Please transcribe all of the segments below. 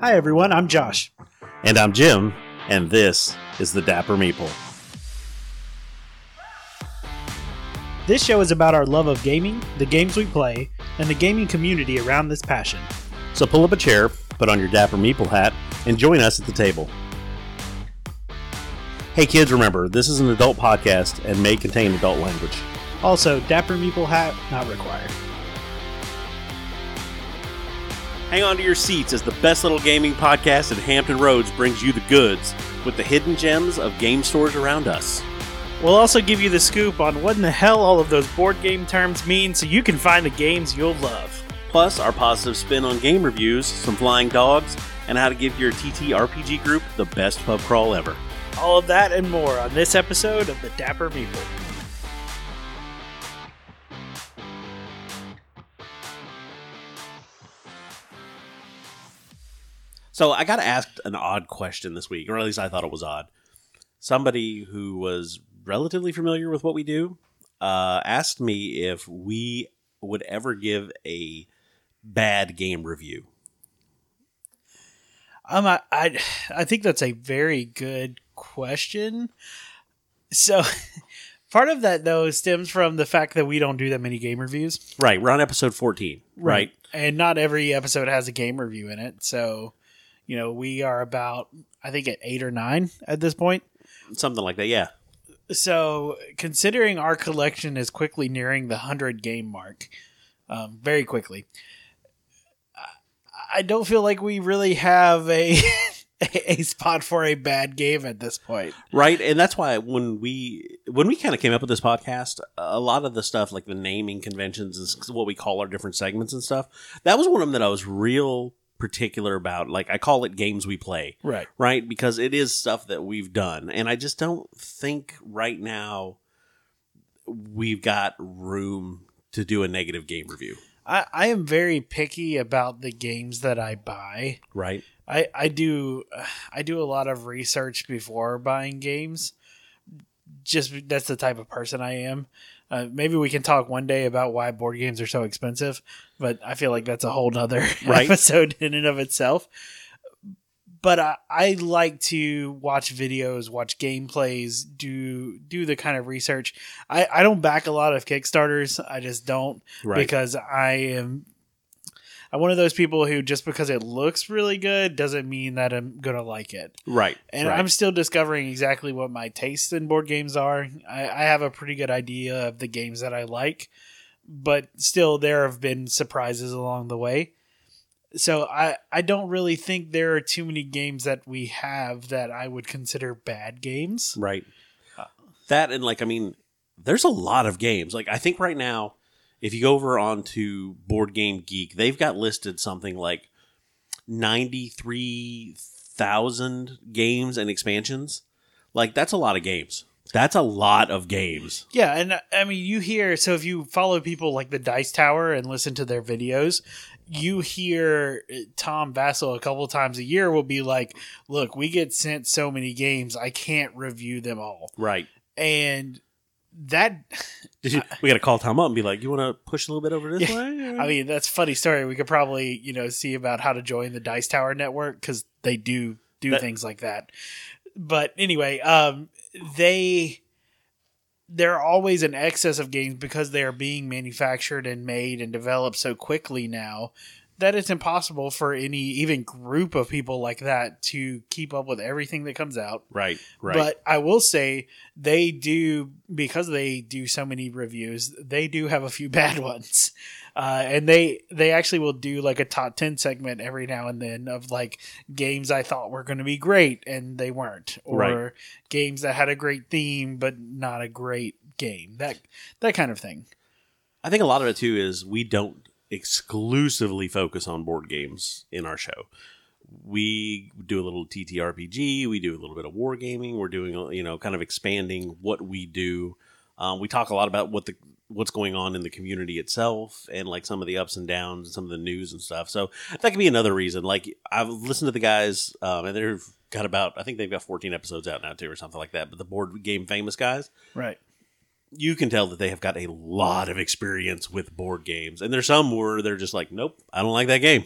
Hi, everyone. I'm Josh. And I'm Jim, and this is the Dapper Meeple. This show is about our love of gaming, the games we play, and the gaming community around this passion. So pull up a chair, put on your Dapper Meeple hat, and join us at the table. Hey kids, remember, this is an adult podcast and may contain adult language. Also, Dapper Meeple hat not required. Hang on to your seats as the best little gaming podcast in Hampton Roads brings you the goods with the hidden gems of game stores around us. We'll also give you the scoop on what in the hell all of those board game terms mean so you can find the games you'll love. Plus, our positive spin on game reviews, some flying dogs, and how to give your TTRPG group the best pub crawl ever. All of that and more on this episode of the Dapper Meeple. So I got asked an odd question this week, or at least I thought it was odd. Somebody who was relatively familiar with what we do uh, asked me if we would ever give a bad game review. Um, I, I, I think that's a very good question. So, part of that though stems from the fact that we don't do that many game reviews, Right, we're on episode 14, right? And not every episode has a game review in it. So, you know, we are about I think at eight or nine at this point. Something like that, yeah. So, considering our collection is quickly nearing the hundred game mark, um, very quickly, I- I don't feel like we really have a a spot for a bad game at this point. Right, and that's why when we when we kind of came up with this podcast, a lot of the stuff like the naming conventions and what we call our different segments and stuff, that was one of them that I was real particular about. Like I call it games we play. Right. right? Because it is stuff that we've done. And I just don't think right now we've got room to do a negative game review, I, I am very picky about the games that I buy. right? I, I do I do a lot of research before buying games. Just that's the type of person I am. Uh, maybe we can talk one day about why board games are so expensive, but I feel like that's a whole nother Right. episode in and of itself. But I, I like to watch videos, watch gameplays, do do the kind of research. I, I don't back a lot of Kickstarters. I just don't Right. because I am I'm one of those people who just because it looks really good doesn't mean that I'm gonna like it. right. And right. I'm still discovering exactly what my tastes in board games are. I, I have a pretty good idea of the games that I like, but still there have been surprises along the way. So I, I don't really think there are too many games that we have that I would consider bad games. Right. That and like I mean, there's a lot of games. Like I think right now, if you go over onto Board Game Geek, they've got listed something like ninety three thousand games and expansions. Like that's a lot of games. That's a lot of games. Yeah, and uh, I mean, you hear so if you follow people like the Dice Tower and listen to their videos, you hear uh, Tom Vasel a couple times a year will be like, "Look, we get sent so many games, I can't review them all," Right. and that you, we got to call Tom up and be like, "You want to push a little bit over this Yeah. way?" I mean, that's a funny story. We could probably you know see about how to join the Dice Tower network because they do do That- things like that. But anyway, um, they there are always an excess of games because they are being manufactured and made and developed so quickly now that it's impossible for any even group of people like that to keep up with everything that comes out. right, right, But I will say they do because they do so many reviews. They do have a few bad ones, uh, and they they actually will do like a top ten segment every now and then of like games I thought were going to be great and they weren't, or Right. games that had a great theme but not a great game. That that kind of thing. I think a lot of it too is we don't exclusively focus on board games in our show. We do a little TTRPG, we do a little bit of wargaming. We're doing, you know, kind of expanding what we do. Um, we talk a lot about what the what's going on in the community itself and like some of the ups and downs and some of the news and stuff. So that could be another reason. Like I've listened to the guys, um, and they've got about I think they've got 14 episodes out now too or something like that. But the board game famous guys, Right. You can tell that they have got a lot of experience with board games. And there's some where they're just like, nope, I don't like that game.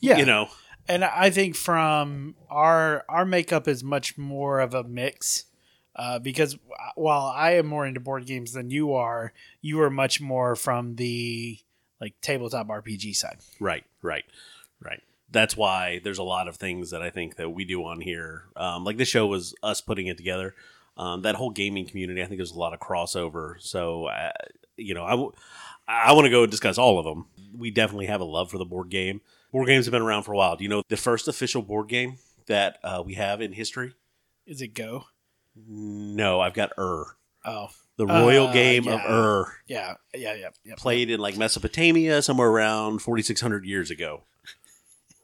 Yeah. You know, and I think from our our makeup is much more of a mix. Uh, because while I am more into board games than you are, you are much more from the like tabletop RPG side. Right, right, right. That's why there's a lot of things that I think that we do on here. Um, like this show was us putting it together. Um, that whole gaming community, I think there's a lot of crossover. So, uh, you know, I, w- I want to go discuss all of them. We definitely have a love for the board game. Board games have been around for a while. Do you know the first official board game that uh, we have in history? Is it Go? No, I've got Ur. Oh, The royal Uh, game of yeah. Ur. yeah, yeah, yeah, yeah. played in like Mesopotamia somewhere around 4,600 years ago.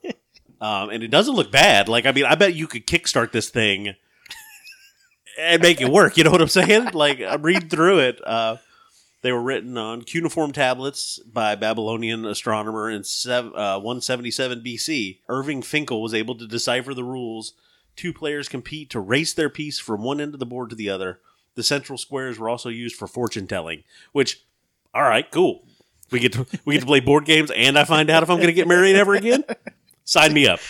um, and it doesn't look bad. Like, I mean, I bet you could kickstart this thing and make it work. You know what I'm saying? Like, I'm reading through it. Uh, they were written on cuneiform tablets by Babylonian astronomer in sev- uh, 177 BC. Irving Finkel was able to decipher the rules. Two players compete to race their piece from one end of the board to the other. The central squares were also used for fortune telling, which, all right, cool. We get to we get to play board games, and I find out if I'm going to get married ever again. Sign me up.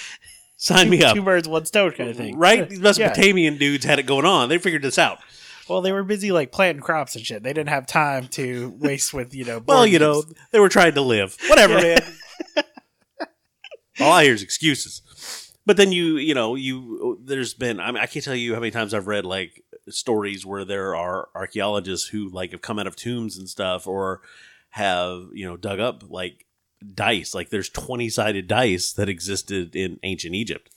Sign me up. Two birds, one stone kind of thing. Right? These Mesopotamian dudes had it going on. They figured this out. Well, they were busy like planting crops and shit. They didn't have time to waste with you know. Well, you know, they were trying to live. Whatever, man. All I hear is excuses. But then you, you know, you there's been I mean I can't tell you how many times I've read like stories where there are archaeologists who like have come out of tombs and stuff or have, you know, dug up like dice. Like there's 20-sided dice that existed in ancient Egypt.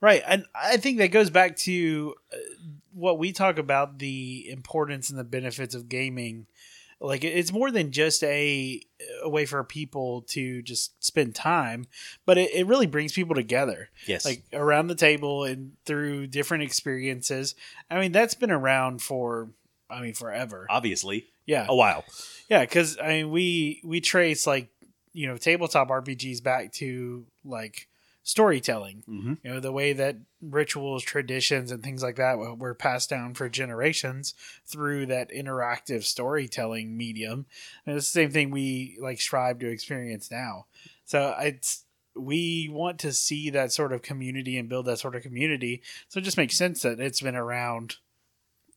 Right, and I think that goes back to uh, what we talk about the importance and the benefits of gaming. Like it's more than just a a way for people to just spend time, but it, it really brings people together, Yes. like around the table and through different experiences. I mean, that's been around for, I mean, forever. obviously Yeah, a while. yeah, because I mean, we we trace like you know tabletop RPGs back to like storytelling. Mm-hmm. you know the way that rituals traditions and things like that were were passed down for generations through that interactive storytelling medium. And it's the same thing we like strive to experience now. So it's we want to see that sort of community and build that sort of community. So it just makes sense that it's been around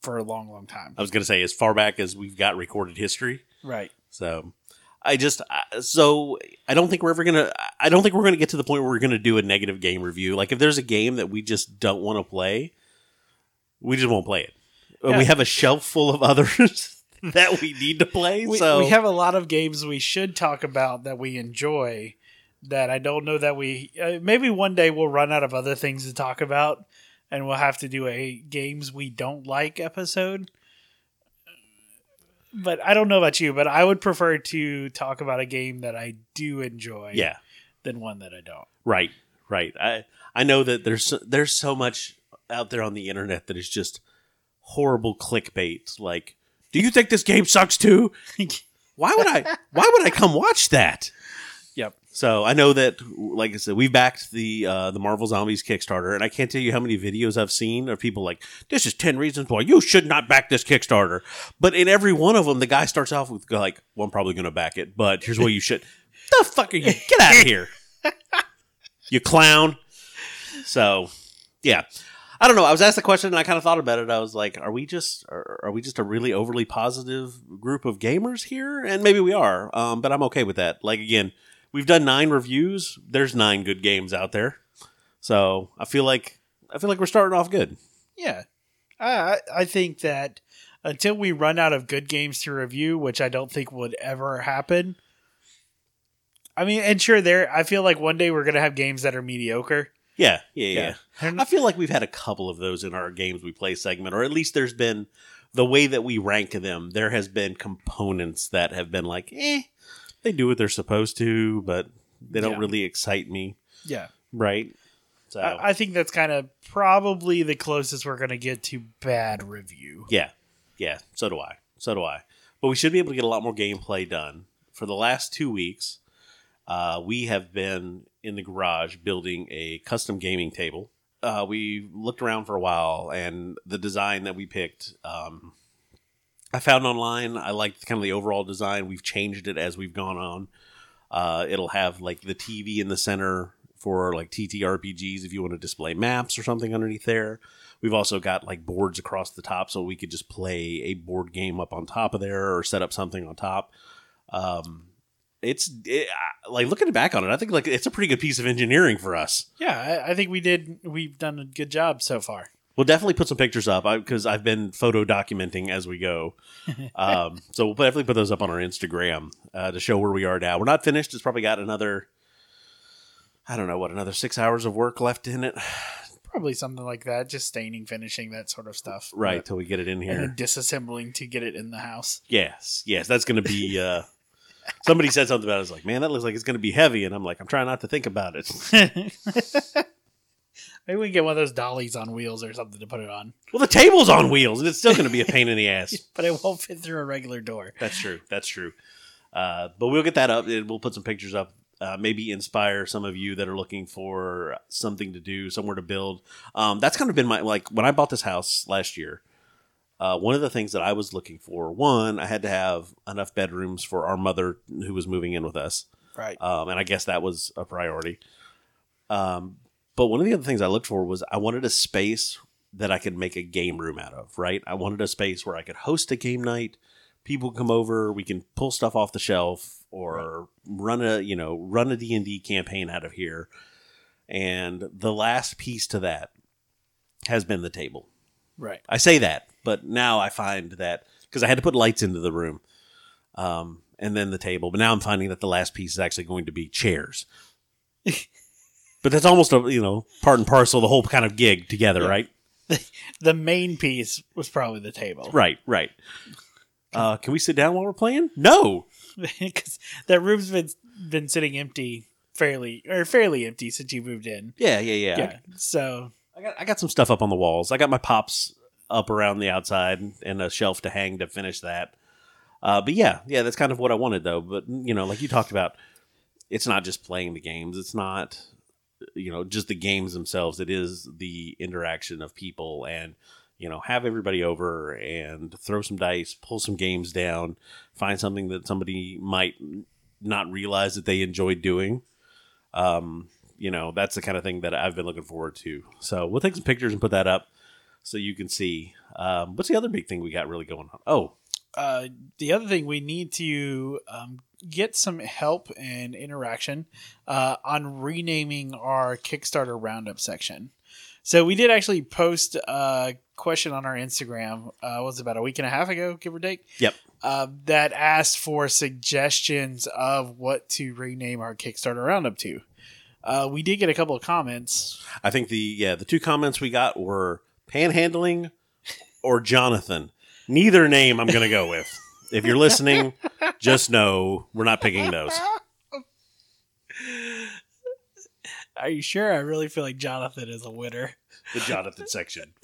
for a long long time. I was going to say as far back as we've got recorded history. right. So I just I- so I don't think we're ever gonna I don't think we're gonna get to the point where we're gonna do a negative game review. Like if there's a game that we just don't want to play, we just won't play it. Uh, Yeah. We have a shelf full of others that we need to play. we, so we have a lot of games we should talk about that we enjoy that I don't know that we uh, maybe one day we'll run out of other things to talk about and we'll have to do a games we don't like episode. But I don't know about you, but I would prefer to talk about a game that I do enjoy yeah, than one that I don't. right, right. I I know that there's there's so much out there on the internet that is just horrible clickbait. Like, do you think this game sucks too? Why would I? Why would I come watch that? So I know that, like I said, we've backed the uh, the Marvel Zombies Kickstarter, and I can't tell you how many videos I've seen of people like, "This is ten reasons why you should not back this Kickstarter." But in every one of them, the guy starts off with like, "Well, I'm probably going to back it, but here's why you should." the fuck are you? Get out of here, you clown! So, yeah. I don't know. I was asked the question, and I kind of thought about it. I was like, "Are we just are, are we just a really overly positive group of gamers here?" And maybe we are, um, but I'm okay with that. Like again, we've done nine reviews. There's nine good games out there, so I feel like I feel like we're starting off good. Yeah, I I- think that until we run out of good games to review, which I don't think would ever happen. I mean, and sure, there. I feel like one day we're gonna have games that are mediocre. Yeah, yeah, yeah. I feel like we've had a couple of those in our games we play segment, or at least there's been the way that we rank them. There has been components that have been like, eh, they do what they're supposed to, but they don't Yeah. really excite me, Yeah, right? So I, I think that's kind of probably the closest we're gonna get to bad review. Yeah, yeah. So do I. So do I. But we should be able to get a lot more gameplay done. For the last two weeks, uh, we have been in the garage building a custom gaming table. Uh, we looked around for a while, and the design that we picked, um, I found online. I liked kind of the overall design. We've changed it as we've gone on. Uh, it'll have like the TV in the center for like TTRPGs if you want to display maps or something underneath there. We've also got like boards across the top so we could just play a board game up on top of there or set up something on top. Um, it's it, like looking back on it, I think like it's a pretty good piece of engineering for us. Yeah, I, I think we did. We've done a good job so far. We'll definitely put some pictures up because I've been photo documenting as we go. Um, so we'll definitely put those up on our Instagram uh, to show where we are now. We're not finished. It's probably got another, I don't know what, another six hours of work left in it. Probably something like that. Just staining, finishing, that sort of stuff. Right But- till we get it in and here. then disassembling to get it in the house. Yes, yes, that's going to be. Uh, somebody said something about it. I was like, man, that looks like it's going to be heavy, and I'm like, I'm trying not to think about it. Maybe we can get one of those dollies on wheels or something to put it on, well, the table's on wheels, and it's still going to be a pain in the ass. but it won't fit through a regular door. That's true. That's true. Uh, but we'll get that up. and We'll put some pictures up. Uh, maybe inspire some of you that are looking for something to do, somewhere to build. Um, that's kind of been my like when I bought this house last year. Uh, one of the things that I was looking for, one, I had to have enough bedrooms for our mother who was moving in with us, Right. um, and I guess that was a priority. Um, but one of the other things I looked for was I wanted a space that I could make a game room out of. Right, I wanted a space where I could host a game night. People come over, we can pull stuff off the shelf or run a you know run a D and D campaign out of here. And the last piece to that has been the table. Right. I say that, but now I find that because I had to put lights into the room, um, and then the table. But now I'm finding that the last piece is actually going to be chairs. but that's almost a you know part and parcel of the whole kind of gig together, right? The main piece was probably the table. Right, right. Uh, can we sit down while we're playing? No. Because that room's been been sitting empty fairly or fairly empty since you moved in. Yeah, yeah, yeah. Yeah. So I got I got some stuff up on the walls. I got my pops up around the outside and a shelf to hang to finish that. Uh, but yeah, yeah, that's kind of what I wanted though. But you know, like you talked about, it's not just playing the games. It's not you know just the games themselves. It is the interaction of people and you know have everybody over and throw some dice, pull some games down, find something that somebody might not realize that they enjoyed doing. Um, you know, that's the kind of thing that I've been looking forward to. So we'll take some pictures and put that up so you can see. Um, what's the other big thing we got really going on? Oh, uh, the other thing we need to um, get some help and interaction uh, on renaming our Kickstarter roundup section. So we did actually post a question on our Instagram. Uh, was about a week and a half ago, give or take? Yep. Uh, that asked for suggestions of what to rename our Kickstarter roundup to. Uh, we did get a couple of comments. I think the yeah the two comments we got were panhandling or Jonathan. Neither name I'm going to go with. If you're listening, just know we're not picking those. Are you sure? I really feel like Jonathan is a winner. The Jonathan section.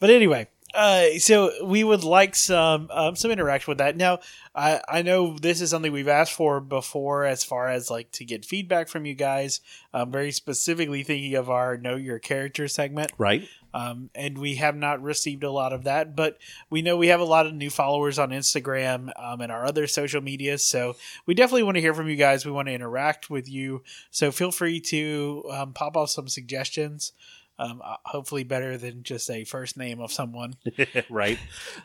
But anyway, uh, so we would like some um, some interaction with that. Now, I I know this is something we've asked for before, as far as like to get feedback from you guys. Um, very specifically thinking of our know your character segment, Right? um, and we have not received a lot of that. But we know we have a lot of new followers on Instagram um, and our other social medias, so we definitely want to hear from you guys. We want to interact with you, so feel free to um, pop off some suggestions. Um, uh, hopefully, better than just a first name of someone. right.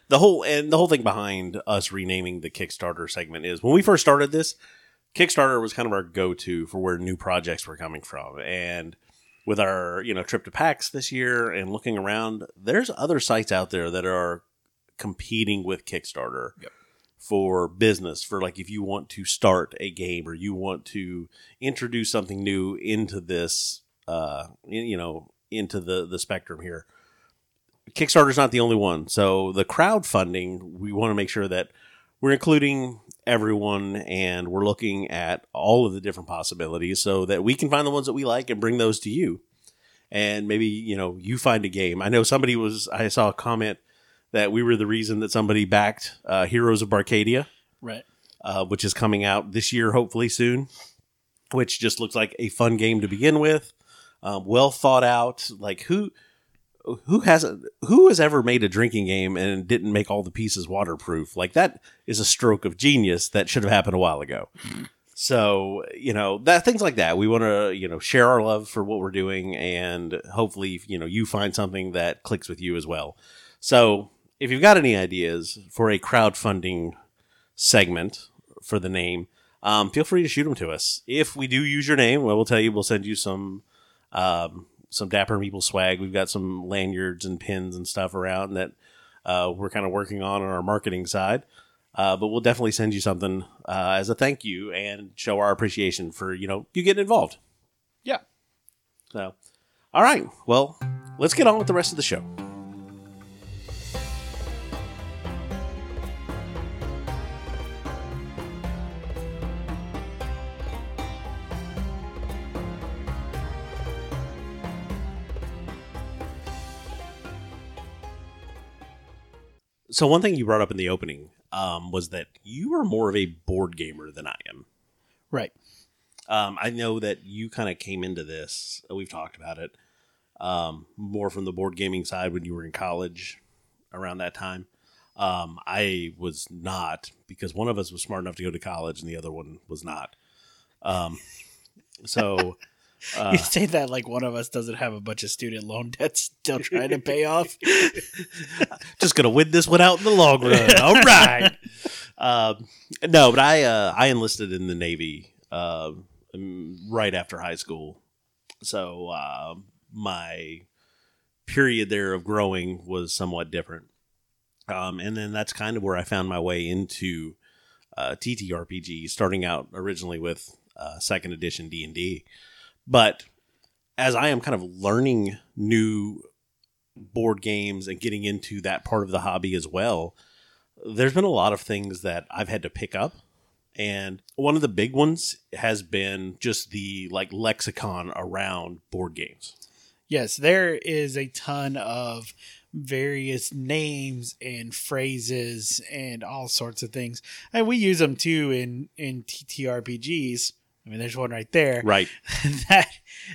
The whole and the whole thing behind us renaming the Kickstarter segment is when we first started this, Kickstarter was kind of our go-to for where new projects were coming from. And with our, you know, trip to PAX this year and looking around, there's other sites out there that are competing with Kickstarter Yep. for business for like if you want to start a game or you want to introduce something new into this uh you know into the the spectrum here Kickstarter's not the only one. So the crowdfunding, we want to make sure that we're including everyone and we're looking at all of the different possibilities so that we can find the ones that we like and bring those to you. And maybe, you know, you find a game. I know somebody was I saw a comment that we were the reason that somebody backed uh, Heroes of Barcadia, Right. uh, which is coming out this year, hopefully soon, which just looks like a fun game to begin with. Um, well thought out. Like who who hasn't who has ever made a drinking game and didn't make all the pieces waterproof? Like that is a stroke of genius that should have happened a while ago. So, you know, that things like that. We want to, you know, share our love for what we're doing and hopefully, you know, you find something that clicks with you as well. So, if you've got any ideas for a crowdfunding segment for the name, um, feel free to shoot them to us. If we do use your name, well, we'll tell you we'll send you some um, some Dapper Meeple swag. We've got some lanyards and pins and stuff around that uh, we're kind of working on on our marketing side. Uh, but we'll definitely send you something uh, as a thank you and show our appreciation for you know you getting involved. Yeah. So, all right. Well, let's get on with the rest of the show. So one thing you brought up in the opening um, was that you are more of a board gamer than I am. Right. Um, I know that you kind of came into this. We've talked about it um, more from the board gaming side when you were in college around that time. Um, I was not because one of us was smart enough to go to college and the other one was not. Um, so uh, you say that like one of us doesn't have a bunch of student loan debts still trying to pay off. just gonna win this one out in the long run. All right. Um, no, but I uh, I enlisted in the Navy uh, right after high school, so uh, my period there of growing was somewhat different. Um, and then that's kind of where I found my way into uh, TTRPG, starting out originally with uh, second edition D and D. But as I am kind of learning new board games and getting into that part of the hobby as well, there's been a lot of things that I've had to pick up. And one of the big ones has been just the like lexicon around board games. Yes, there is a ton of various names and phrases and all sorts of things. And we use them too in in TTRPGs. I mean, there's one right there. Right. that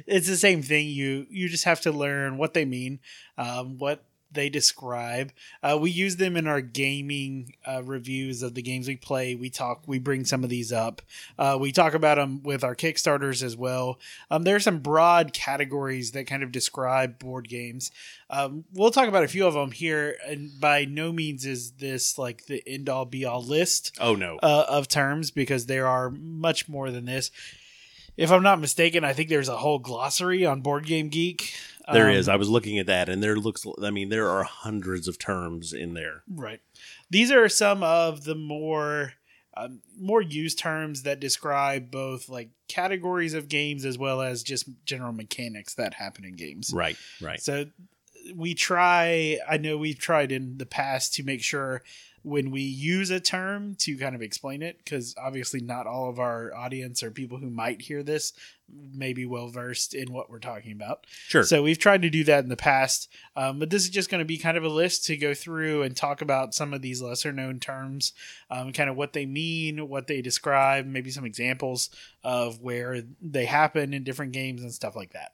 it's the same thing. You you just have to learn what they mean, um, what they describe. Uh, we use them in our gaming uh, reviews of the games we play. We talk, we bring some of these up. Uh, we talk about them with our Kickstarters as well. Um, there are some broad categories that kind of describe board games. Um, we'll talk about a few of them here, and by no means is this like the end all be all list. Oh no, uh, of terms because there are much more than this. If I'm not mistaken, I think there's a whole glossary on Board Game Geek. There Um, is. I was looking at that, and there looks. I mean, there are hundreds of terms in there. Right. These are some of the more um, more used terms that describe both like categories of games as well as just general mechanics that happen in games. Right. Right. So we try. I know we've tried in the past to make sure when we use a term to kind of explain it because obviously not all of our audience or people who might hear this may be well versed in what we're talking about. Sure. So we've tried to do that in the past, um, but this is just going to be kind of a list to go through and talk about some of these lesser known terms, um, kind of what they mean, what they describe, maybe some examples of where they happen in different games and stuff like that.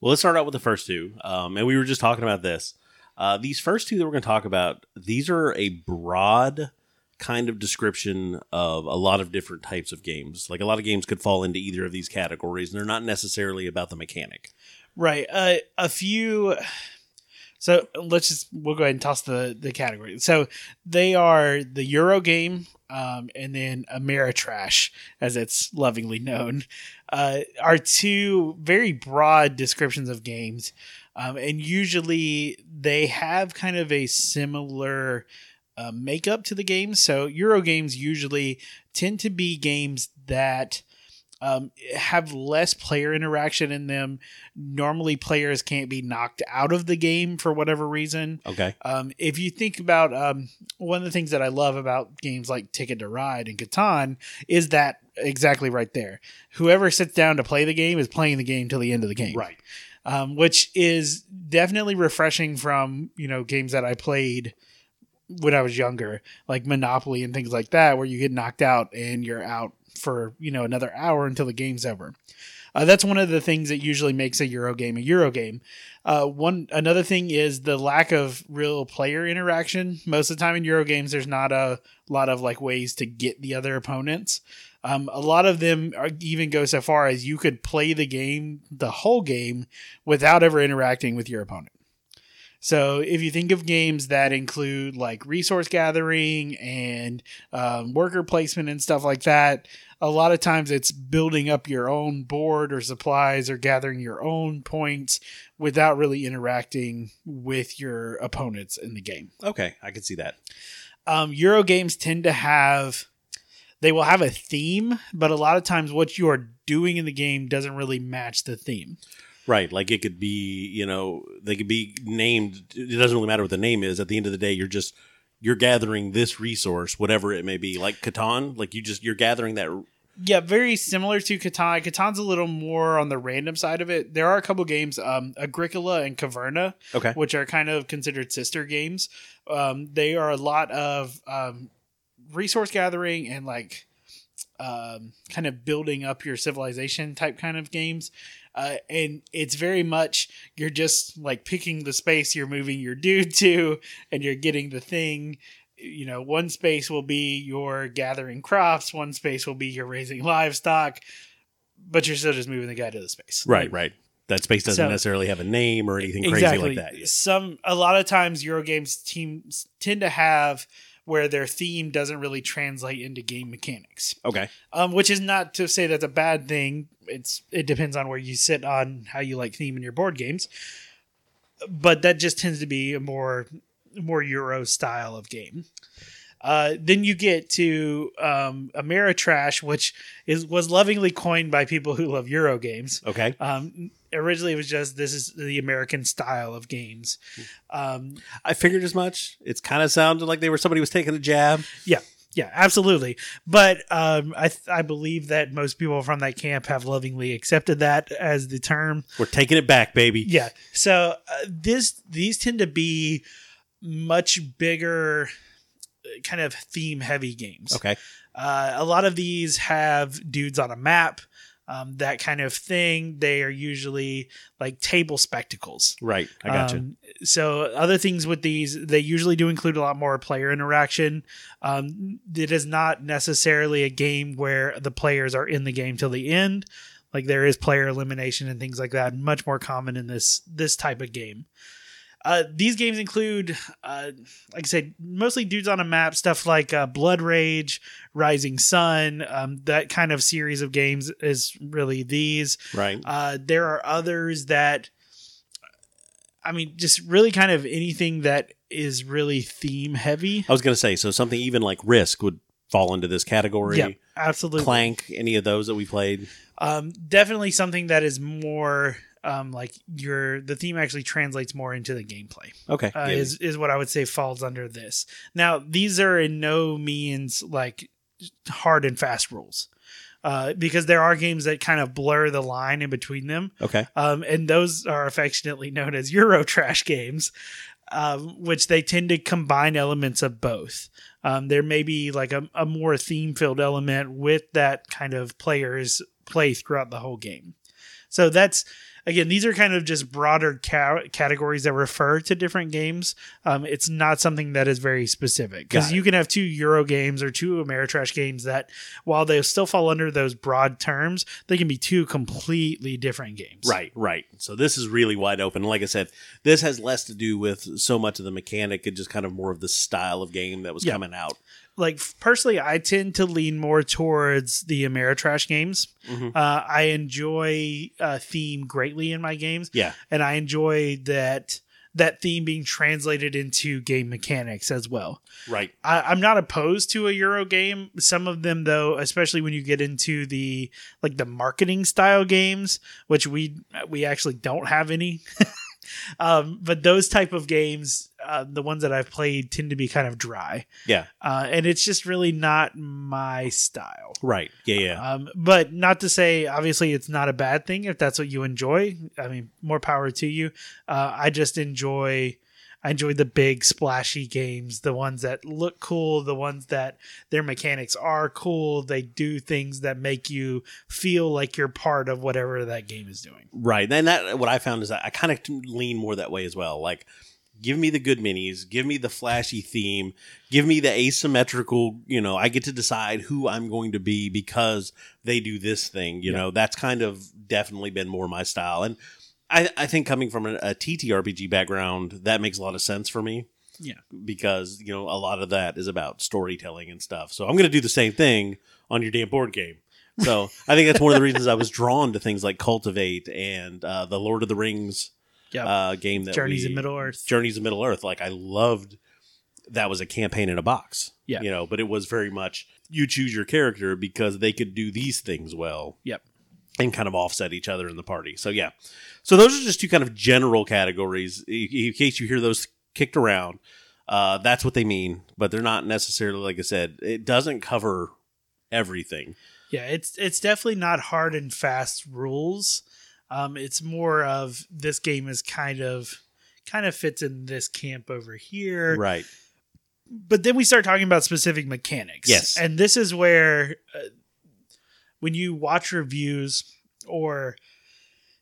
Well, let's start out with the first two. Um, and we were just talking about this. Uh, these first two that we're going to talk about, these are a broad kind of description of a lot of different types of games. Like a lot of games could fall into either of these categories, and they're not necessarily about the mechanic. Right. Uh, a few. So let's just we'll go ahead and toss the the category. So they are the Euro game, um, and then Ameritrash, as it's lovingly known, uh, are two very broad descriptions of games, um, and usually they have kind of a similar uh, makeup to the games. So Euro games usually tend to be games that um, have less player interaction in them. Normally, players can't be knocked out of the game for whatever reason. Okay. Um, if you think about um, one of the things that I love about games like Ticket to Ride and Catan is that exactly right there. Whoever sits down to play the game is playing the game till the end of the game. Right. Um, which is definitely refreshing from you know games that I played when I was younger, like Monopoly and things like that, where you get knocked out and you're out for you know another hour until the game's over. Uh, that's one of the things that usually makes a Euro game a Euro game. Uh, one another thing is the lack of real player interaction. Most of the time in Euro games, there's not a lot of like ways to get the other opponents. Um, a lot of them are, even go so far as you could play the game, the whole game, without ever interacting with your opponent. So if you think of games that include like resource gathering and um, worker placement and stuff like that, a lot of times it's building up your own board or supplies or gathering your own points without really interacting with your opponents in the game. Okay, I can see that. Um, Euro games tend to have they will have a theme, but a lot of times what you are doing in the game doesn't really match the theme. Right, like it could be, you know, they could be named. It doesn't really matter what the name is. At the end of the day, you're just you're gathering this resource, whatever it may be. Like Catan, like you just you're gathering that. Yeah, very similar to Catan. Catan's a little more on the random side of it. There are a couple games, um, Agricola and Caverna, Okay, which are kind of considered sister games. Um, they are a lot of um, resource gathering and like um, kind of building up your civilization type kind of games. Uh, and it's very much you're just like picking the space you're moving your dude to, and you're getting the thing. You know, one space will be your gathering crops, one space will be your raising livestock, but you're still just moving the guy to the space. right, right. That space doesn't So- necessarily have a name or anything crazy like that. Some a lot of times Eurogames teams tend to have where their theme doesn't really translate into game mechanics. Okay, Um, which is not to say that's a bad thing. It's it depends on where you sit on how you like theme in your board games. But that just tends to be a more more Euro style of game. Uh, then you get to um, Ameritrash, which is was lovingly coined by people who love Euro games. okay. Um, originally, it was just this is the American style of games. Um, I figured as much. It's kind of sounded like they were somebody was taking a jab. yeah, yeah, absolutely. But um, I th- I believe that most people from that camp have lovingly accepted that as the term. We're taking it back, baby. Yeah. So uh, this these tend to be much bigger, kind of theme heavy games. Okay. Uh, a lot of these have dudes on a map, um, that kind of thing. They are usually like table spectacles. Right. I got you. Um, so other things with these, they usually do include a lot more player interaction. Um, it is not necessarily a game where the players are in the game till the end. Like there is player elimination and things like that. Much more common in this this type of game. Uh, these games include, uh, like I said, mostly dudes on a map, stuff like uh, Blood Rage, Rising Sun. Um, that kind of series of games is really these. Right. Uh, there are others that, I mean, just really kind of anything that is really theme heavy. I was going to say, so something even like Risk would fall into this category. Yeah, absolutely. Clank, any of those that we played. Um, definitely something that is more um, like your the theme actually translates more into the gameplay. Okay. Uh, is is what I would say falls under this. Now these are in no means like hard and fast rules. Uh, because there are games that kind of blur the line in between them. okay. um, and those are affectionately known as Euro trash games, um, which they tend to combine elements of both. Um, there may be like a, a more theme filled element with that kind of players play throughout the whole game. So that's again, these are kind of just broader ca- categories that refer to different games. Um, it's not something that is very specific because you can have two Euro games or two Ameritrash games that, while they still fall under those broad terms, they can be two completely different games. Right, right. So this is really wide open. Like I said, this has less to do with so much of the mechanic and just kind of more of the style of game that was Yeah. coming out. Like personally, I tend to lean more towards the Ameritrash games. Mhm. Uh, I enjoy uh, theme greatly in my games, Yeah. and I enjoy that that theme being translated into game mechanics as well. Right. I, I'm not opposed to a Euro game. Some of them, though, especially when you get into the like the marketing style games, which we we actually don't have any. um, but those type of games, uh, the ones that I've played, tend to be kind of dry, Yeah. uh, and it's just really not my style. Right. Yeah. Yeah. Um, but not to say, obviously, it's not a bad thing if that's what you enjoy. I mean, more power to you. Uh, I just enjoy. I enjoy the big splashy games, the ones that look cool, the ones that their mechanics are cool. They do things that make you feel like you're part of whatever that game is doing. Right. And that what I found is that I kind of lean more that way as well. Like give me the good minis, give me the flashy theme, give me the asymmetrical, you know, I get to decide who I'm going to be because they do this thing, you Yeah. know. That's kind of definitely been more my style. And I, I think coming from a, a TTRPG background, that makes a lot of sense for me. Yeah. Because, you know, a lot of that is about storytelling and stuff. So I'm going to do the same thing on your damn board game. So I think that's one of the reasons I was drawn to things like Cultivate and uh, the Lord of the Rings Yeah. uh, game that Journeys we, in Middle Earth. Journeys in Middle Earth. Like I loved that was a campaign in a box. Yeah. You know, but it was very much you choose your character because they could do these things well Yep. and kind of offset each other in the party. So yeah. So those are just two kind of general categories. In case you hear those kicked around, uh, that's what they mean, but they're not necessarily like I said, it doesn't cover everything. Yeah, it's it's definitely not hard and fast rules. Um, it's more of this game is kind of kind of fits in this camp over here. Right. But then we start talking about specific mechanics. Yes. and this is where uh, when you watch reviews or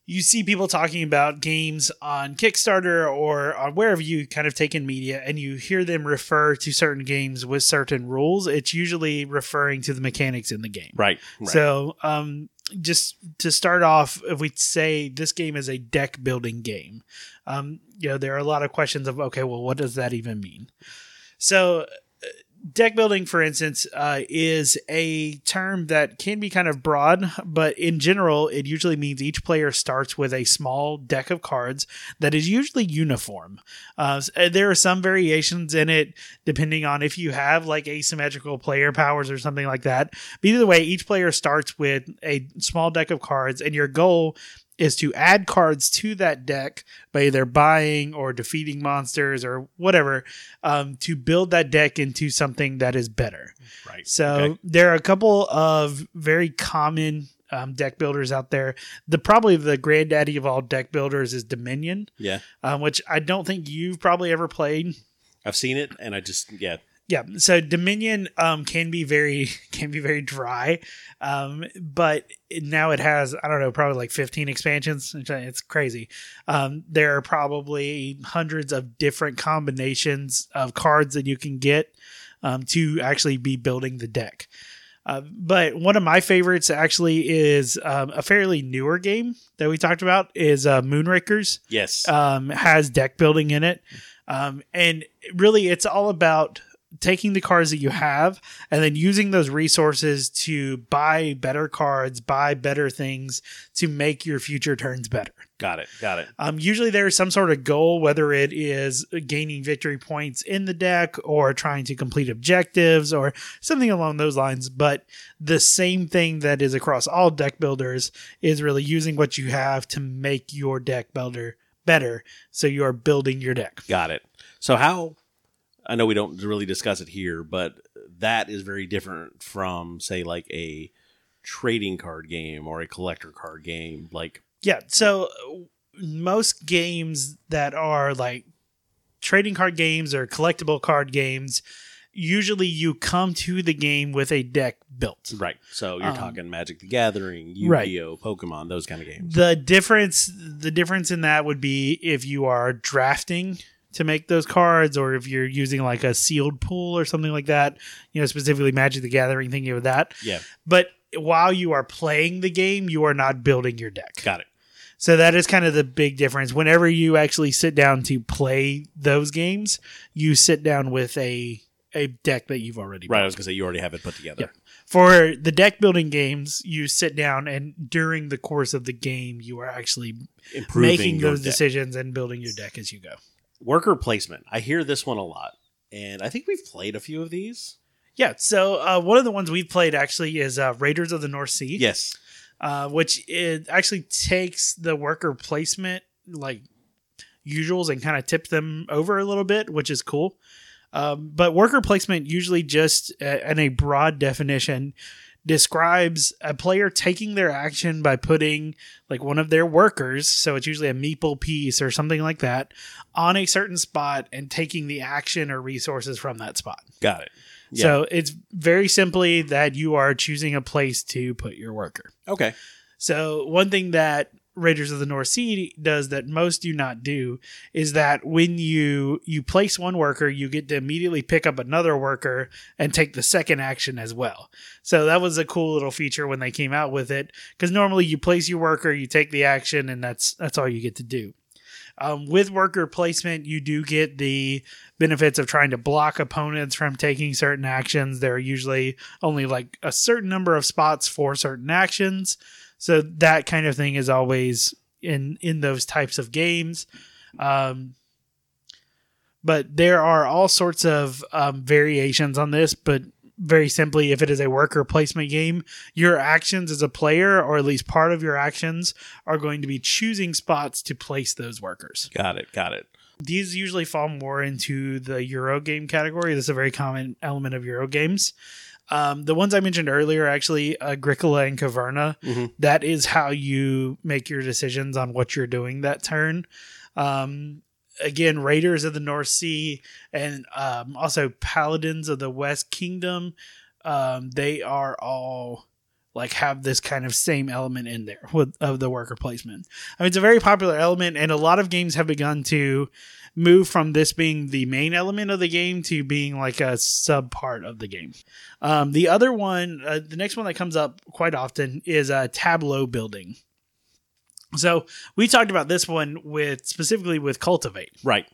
you see people talking about games on Kickstarter or on wherever you kind of take in media and you hear them refer to certain games with certain rules, it's usually referring to the mechanics in the game. Right. right. So, um, just to start off, if we say this game is a deck building game, um, you know, there are a lot of questions of, okay, well, what does that even mean? So, deck building, for instance, uh, is a term that can be kind of broad, but in general, it usually means each player starts with a small deck of cards that is usually uniform. Uh, there are some variations in it depending on if you have like asymmetrical player powers or something like that. But either way, each player starts with a small deck of cards, and your goal is to add cards to that deck by either buying or defeating monsters or whatever um, to build that deck into something that is better. right. So Okay. there are a couple of very common um, deck builders out there. The probably the granddaddy of all deck builders is Dominion, Yeah. um, which I don't think you've probably ever played. I've seen it and I just yeah. Yeah, so Dominion um, can be very can be very dry, um, but now it has I don't know probably like fifteen expansions. It's crazy. Um, there are probably hundreds of different combinations of cards that you can get um, to actually be building the deck. Uh, but one of my favorites actually is um, a fairly newer game that we talked about is uh, Moonrakers Yes. um, has deck building in it. Um, and really, it's all about taking the cards that you have and then using those resources to buy better cards, buy better things to make your future turns better. got it. Got it. Um, usually there's some sort of goal, whether it is gaining victory points in the deck or trying to complete objectives or something along those lines. But the same thing that is across all deck builders is really using what you have to make your deck builder better. So you are building your deck. Got it. So how I know we don't really discuss it here, but that is very different from say like a trading card game or a collector card game. Like Yeah. So uh, most games that are like trading card games or collectible card games, usually you come to the game with a deck built. right. So you're Um, talking Magic the Gathering, Right. Yu-Gi-Oh, Pokemon, those kind of games. The difference the difference in that would be if you are drafting to make those cards or if you're using like a sealed pool or something like that, you know, specifically Magic the Gathering thinking of that. Yeah. But while you are playing the game, you are not building your deck. Got it. So that is kind of the big difference. Whenever you actually sit down to play those games, you sit down with a a deck that you've already Right. I was gonna say you already have it put together. For the deck building games, you sit down and during the course of the game, you are actually Improving making those deck. decisions and building your deck as you go. Worker placement. I hear this one a lot, and I think we've played a few of these. Yeah. So uh, one of the ones we've played actually is uh, Raiders of the North Sea. Yes. uh, which it actually takes the worker placement like usuals and kind of tips them over a little bit, which is cool. Um, but worker placement usually just uh, in a broad definition describes a player taking their action by putting like one of their workers, so it's usually a meeple piece or something like that, on a certain spot and taking the action or resources from that spot. Got it. Yeah. So it's very simply that you are choosing a place to put your worker. Okay. So one thing that Raiders of the North Sea does that most do not do is that when you you place one worker, you get to immediately pick up another worker and take the second action as well. So that was a cool little feature when they came out with it because normally you place your worker, you take the action, and that's that's all you get to do. Um, with worker placement, you do get the benefits of trying to block opponents from taking certain actions. There are usually only like a certain number of spots for certain actions. So that kind of thing is always in in those types of games. Um, but there are all sorts of um, variations on this. But very simply, if it is a worker placement game, your actions as a player, or at least part of your actions, are going to be choosing spots to place those workers. Got it. Got it. These usually fall more into the Euro game category. This is a very common element of Euro games. Um, the ones I mentioned earlier, actually, Agricola and Caverna, Mhm. that is how you make your decisions on what you're doing that turn. Um, again, Raiders of the North Sea and um, also Paladins of the West Kingdom, um, they are all like have this kind of same element in there with of the worker placement. I mean, it's a very popular element, and a lot of games have begun to move from this being the main element of the game to being like a sub part of the game. Um, the other one, uh, the next one that comes up quite often is uh, tableau building. So we talked about this one with specifically with cultivate. Right.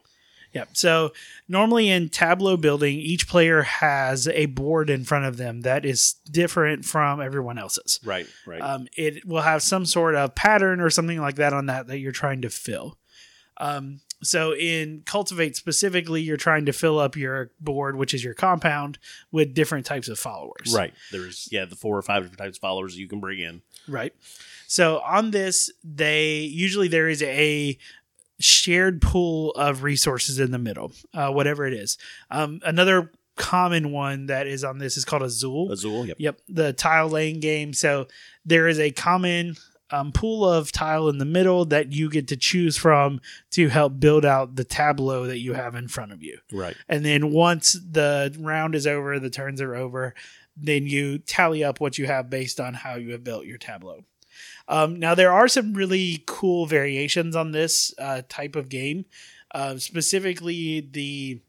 Yep. So normally in tableau building, each player has a board in front of them that is different from everyone else's. Right. Right. Um, it will have some sort of pattern or something like that on that that you're trying to fill. Um, so in cultivate specifically, you're trying to fill up your board, which is your compound, with different types of followers. right. There's yeah the four or five different types of followers you can bring in. Right. So on this, they usually there is a shared pool of resources in the middle, uh, whatever it is. Um, another common one that is on this is called Azul. Azul. Yep. Yep, the tile laying game. So there is a common um, pool of tile in the middle that you get to choose from to help build out the tableau that you have in front of you. Right. And then once the round is over, the turns are over, then you tally up what you have based on how you have built your tableau. Um, now, there are some really cool variations on this uh, type of game. Uh, specifically, the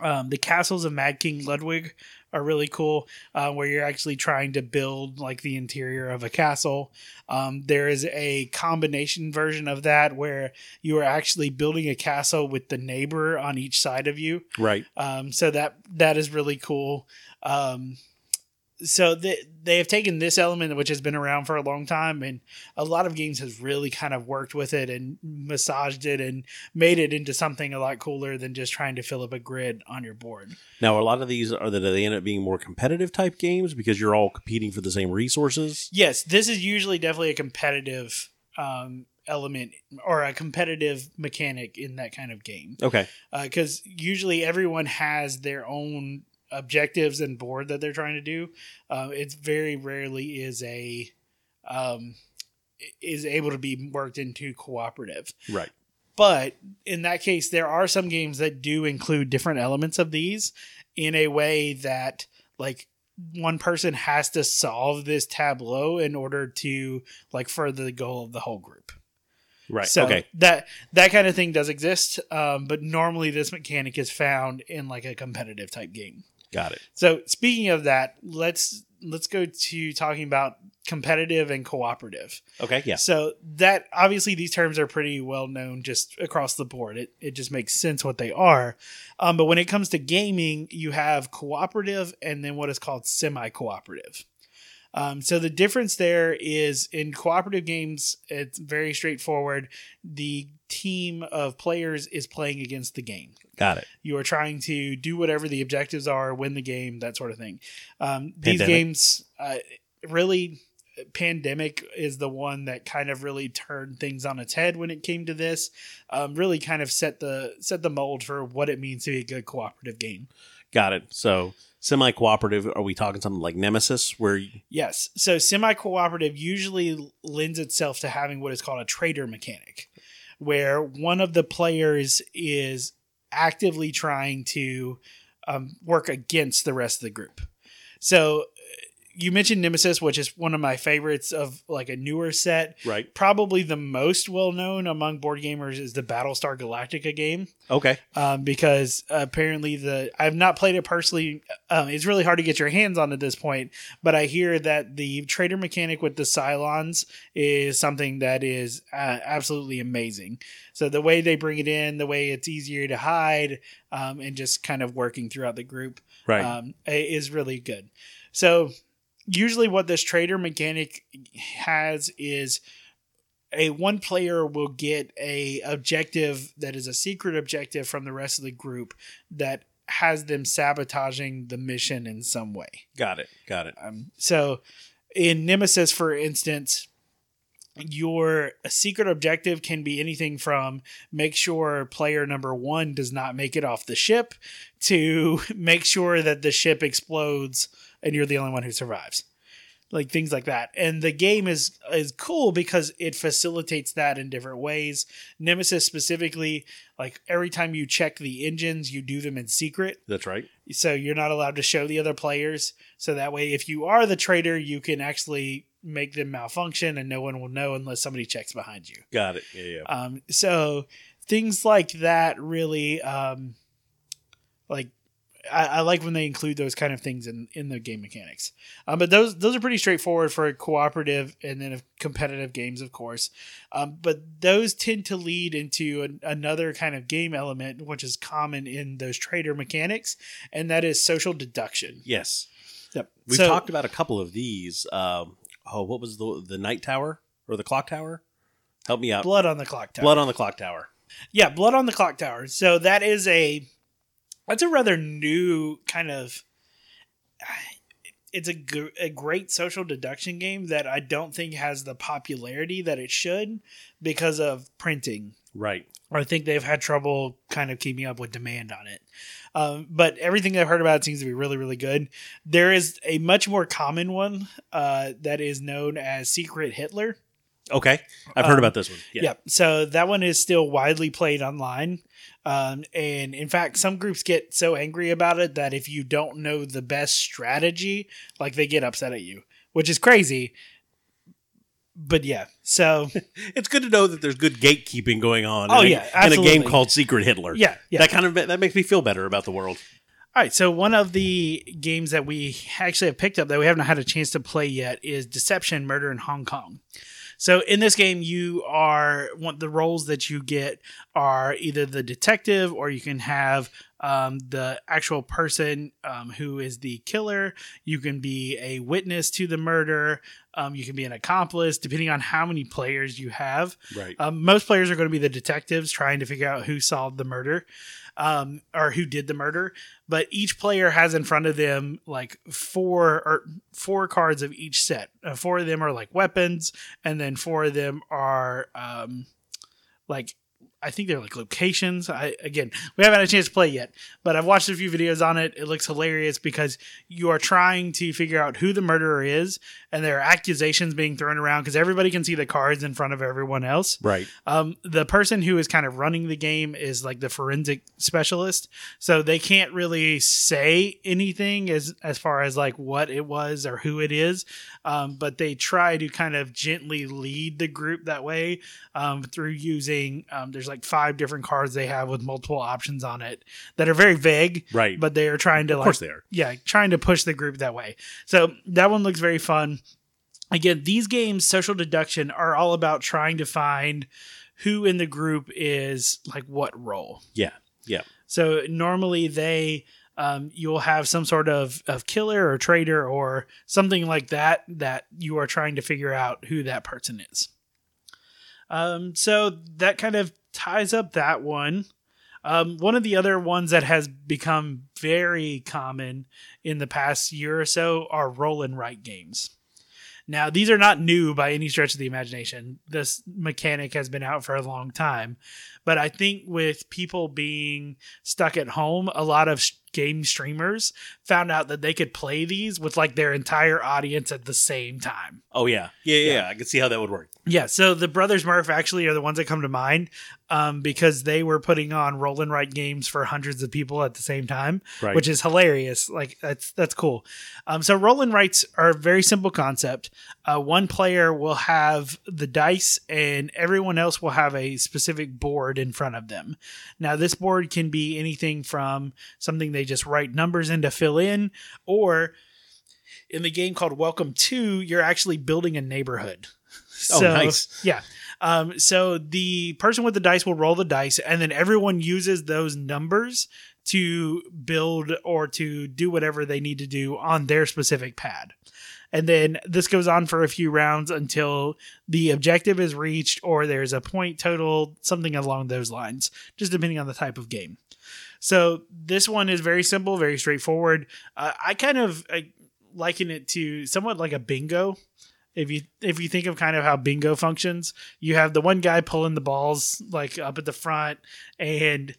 um, the castles of Mad King Ludwig are really cool, uh, where you're actually trying to build like the interior of a castle. Um, there is a combination version of that where you are actually building a castle with the neighbor on each side of you. Right. Um, so that that is really cool. Um, so they they have taken this element which has been around for a long time, and a lot of games has really kind of worked with it and massaged it and made it into something a lot cooler than just trying to fill up a grid on your board. Now a lot of these are that they end up being more competitive type games because you're all competing for the same resources. Yes, this is usually definitely a competitive um, element or a competitive mechanic in that kind of game. Okay. because usually everyone has their own objectives and board that they're trying to do. Uh, it's very rarely is a um, is able to be worked into cooperative. Right. But in that case, there are some games that do include different elements of these in a way that like one person has to solve this tableau in order to like further the goal of the whole group. Right. So okay. that that kind of thing does exist, um, but normally this mechanic is found in like a competitive type game. Got it. So speaking of that, let's let's go to talking about competitive and cooperative. Okay. Yeah. So that obviously these terms are pretty well known just across the board. It it just makes sense what they are. Um, but when it comes to gaming, you have cooperative and then what is called semi cooperative. Um, so the difference there is in cooperative games, it's very straightforward. The team of players is playing against the game. Got it. You are trying to do whatever the objectives are, win the game, that sort of thing. Um, these games, uh, really, pandemic is the one that kind of really turned things on its head when it came to this. Um, really, kind of set the set the mold for what it means to be a good cooperative game. Got it. So Semi cooperative. Are we talking something like Nemesis, where Yes. So semi cooperative usually lends itself to having what is called a traitor mechanic, where one of the players is actively trying to um, work against the rest of the group. So you mentioned Nemesis, which is one of my favorites of like a newer set. right? Probably the most well known among board gamers is the Battlestar Galactica game Okay, um, because apparently the I've not played it personally. Um, it's really hard to get your hands on at this point, but I hear that the traitor mechanic with the Cylons is something that is uh, absolutely amazing. So the way they bring it in, the way it's easier to hide, um, and just kind of working throughout the group right. um, is really good. So usually, what this traitor mechanic has is a one player will get a objective that is a secret objective from the rest of the group that has them sabotaging the mission in some way. got it. Got it. Um, so in Nemesis, for instance, your secret objective can be anything from make sure player number one does not make it off the ship to make sure that the ship explodes and you're the only one who survives like things like that and the game is is cool because it facilitates that in different ways nemesis specifically like every time you check the engines you do them in secret That's right. so you're not allowed to show the other players so that way if you are the traitor you can actually make them malfunction and no one will know unless somebody checks behind you Got it. Yeah, yeah. um, so things like that really um, like I, I like when they include those kind of things in, in the game mechanics. Um, but those those are pretty straightforward for cooperative and then competitive games, of course. Um, but those tend to lead into an, another kind of game element, which is common in those traitor mechanics, and that is social deduction. Yes. Yep. We've So- talked about a couple of these. Um, oh, what was the the night tower or the clock tower? Help me out. blood on the clock tower. Blood on the clock tower. Yeah, Blood on the Clock Tower. So that is a that's a rather new kind of it's a, gr- a great social deduction game that I don't think has the popularity that it should because of printing. Right. I think they've had trouble kind of keeping up with demand on it. Um, but everything I've heard about it seems to be really, really good. There is a much more common one uh, that is known as Secret Hitler. Okay. I've heard Um, about this one. Yeah. Yeah. So that one is still widely played online. Um, and in fact, some groups get so angry about it that if you don't know the best strategy, like they get upset at you, which is crazy. But yeah, so It's good to know that there's good gatekeeping going on. Oh, in a, yeah, in a game called Secret Hitler. yeah, yeah. That kind of that makes me feel better about the world. All right, so one of the games that we actually have picked up that we haven't had a chance to play yet is Deception Murder in Hong Kong. So in this game, you are one the roles that you get are either the detective or you can have um, the actual person um, who is the killer. You can be a witness to the murder. Um, you can be an accomplice, depending on how many players you have. Right. Um, most players are going to be the detectives trying to figure out who solved the murder um, or who did the murder. But each player has in front of them like four or four cards of each set. Uh, four of them are like weapons, and then four of them are um, like I think they're like locations. I again, we haven't had a chance to play yet, but I've watched a few videos on it. It looks hilarious because you are trying to figure out who the murderer is, and there are accusations being thrown around because everybody can see the cards in front of everyone else. Right. Um, the person who is kind of running the game is like the forensic specialist, so they can't really say anything as as far as like what it was or who it is. Um, but they try to kind of gently lead the group that way um, through using. Um, there's like five different cards they have with multiple options on it that are very vague, Right. but they are trying to of like course they are. yeah, trying to push the group that way. So that one looks very fun. Again, these games, social deduction, are all about trying to find who in the group is like what role. Yeah. Yeah. So normally they um, you'll have some sort of, of killer or traitor or something like that that you are trying to figure out who that person is. Um, so that kind of ties up that one. Um, one of the other ones that has become very common in the past year or so are roll and write games. Now, these are not new by any stretch of the imagination. This mechanic has been out for a long time. But I think with people being stuck at home, a lot of game streamers found out that they could play these with like their entire audience at the same time. Oh yeah. yeah, yeah, Yeah. yeah. I can see how that would work. Yeah, so the Brothers Murph actually are the ones that come to mind um, because they were putting on roll and write games for hundreds of people at the same time, Right. which is hilarious. Like that's that's cool. Um, so roll and writes are a very simple concept. Uh, one player will have the dice, and everyone else will have a specific board in front of them. Now, this board can be anything from something they just write numbers in to fill in, or in the game called Welcome to, you're actually building a neighborhood. Oh, nice. Yeah. Um, so the person with the dice will roll the dice, and then everyone uses those numbers to build or to do whatever they need to do on their specific pad. And then this goes on for a few rounds until the objective is reached or there's a point total, something along those lines, just depending on the type of game. So this one is very simple, very straightforward. Uh, I kind of I liken it to somewhat like a bingo. If you if you think of kind of how bingo functions, you have the one guy pulling the balls like up at the front, and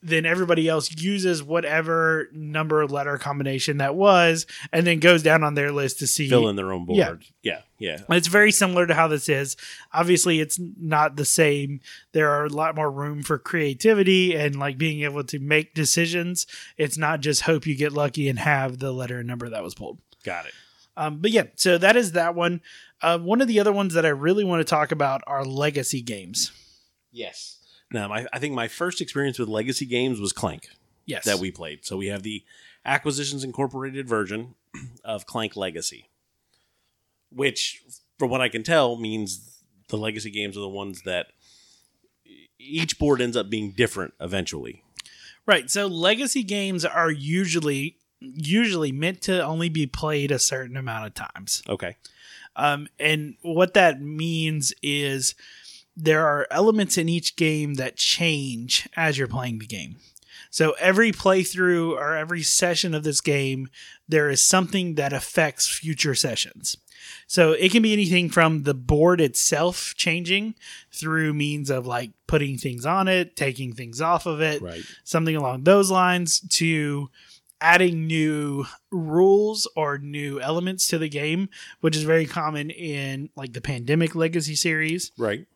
then everybody else uses whatever number letter combination that was, and then goes down on their list to see Fill in their own Yeah. board. Yeah, yeah. it's very similar to how this is. Obviously, it's not the same. There are a lot more room for creativity and like being able to make decisions. It's not just hope you get lucky and have the letter and number that was pulled. Got it. Um, but yeah, so that is that one. Uh, one of the other ones that I really want to talk about are legacy games. Yes. Now, my, I think my first experience with legacy games was Clank Yes, that we played. So we have the Acquisitions Incorporated version of Clank Legacy, which, from what I can tell, means the legacy games are the ones that each board ends up being different eventually. right. So legacy games are usually usually meant to only be played a certain amount of times. Okay. Um, and what that means is there are elements in each game that change as you're playing the game. So every playthrough or every session of this game, there is something that affects future sessions. So it can be anything from the board itself changing through means of like putting things on it, taking things off of it, Right. something along those lines to adding new rules or new elements to the game, which is very common in like the Pandemic Legacy series. Right.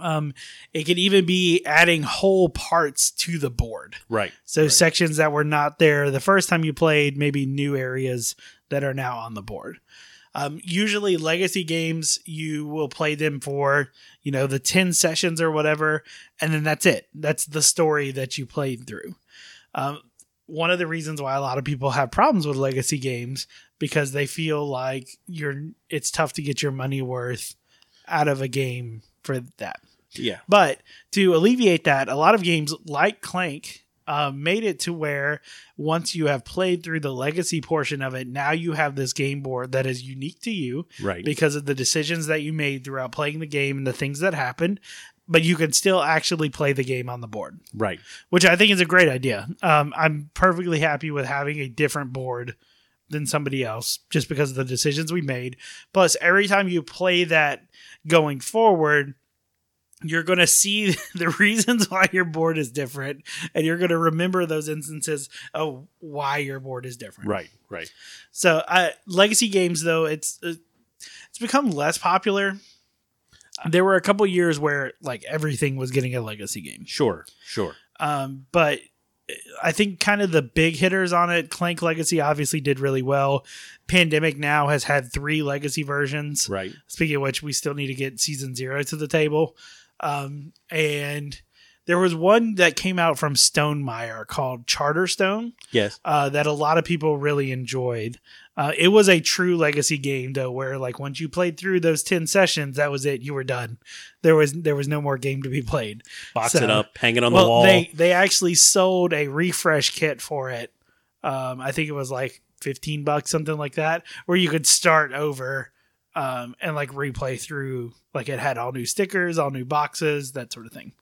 Um, it could even be adding whole parts to the board. Right. So Right. sections that were not there the first time you played, maybe new areas that are now on the board. Um, usually, legacy games you will play them for you know the ten sessions or whatever, and then that's it. That's the story that you played through. Um, one of the reasons why a lot of people have problems with legacy games because they feel like you're it's tough to get your money worth out of a game for that. Yeah. But to alleviate that, a lot of games like Clank uh, made it to where once you have played through the legacy portion of it, now you have this game board that is unique to you Right. because of the decisions that you made throughout playing the game and the things that happened. But you can still actually play the game on the board, right. which I think is a great idea. Um, I'm perfectly happy with having a different board than somebody else just because of the decisions we made. Plus, every time you play that going forward, you're going to see the reasons why your board is different and you're going to remember those instances of why your board is different. Right. Right. So, uh, legacy games though, it's uh, it's become less popular. There were a couple years where like everything was getting a legacy game. Sure. Sure. Um, but I think kind of the big hitters on it, Clank Legacy obviously did really well. Pandemic now has had three legacy versions. Right. Speaking of which, we still need to get season zero to the table. Um, and there was one that came out from Stonemaier called Charterstone Yes. uh, that a lot of people really enjoyed. Uh, it was a true legacy game though, where like once you played through those ten sessions, that was it. You were done. There was there was no more game to be played. Box So- it up, hang it on the wall. they they actually sold a refresh kit for it. Um, I think it was like fifteen bucks, something like that, where you could start over um, and like replay through. Like it had all new stickers, all new boxes, that sort of thing.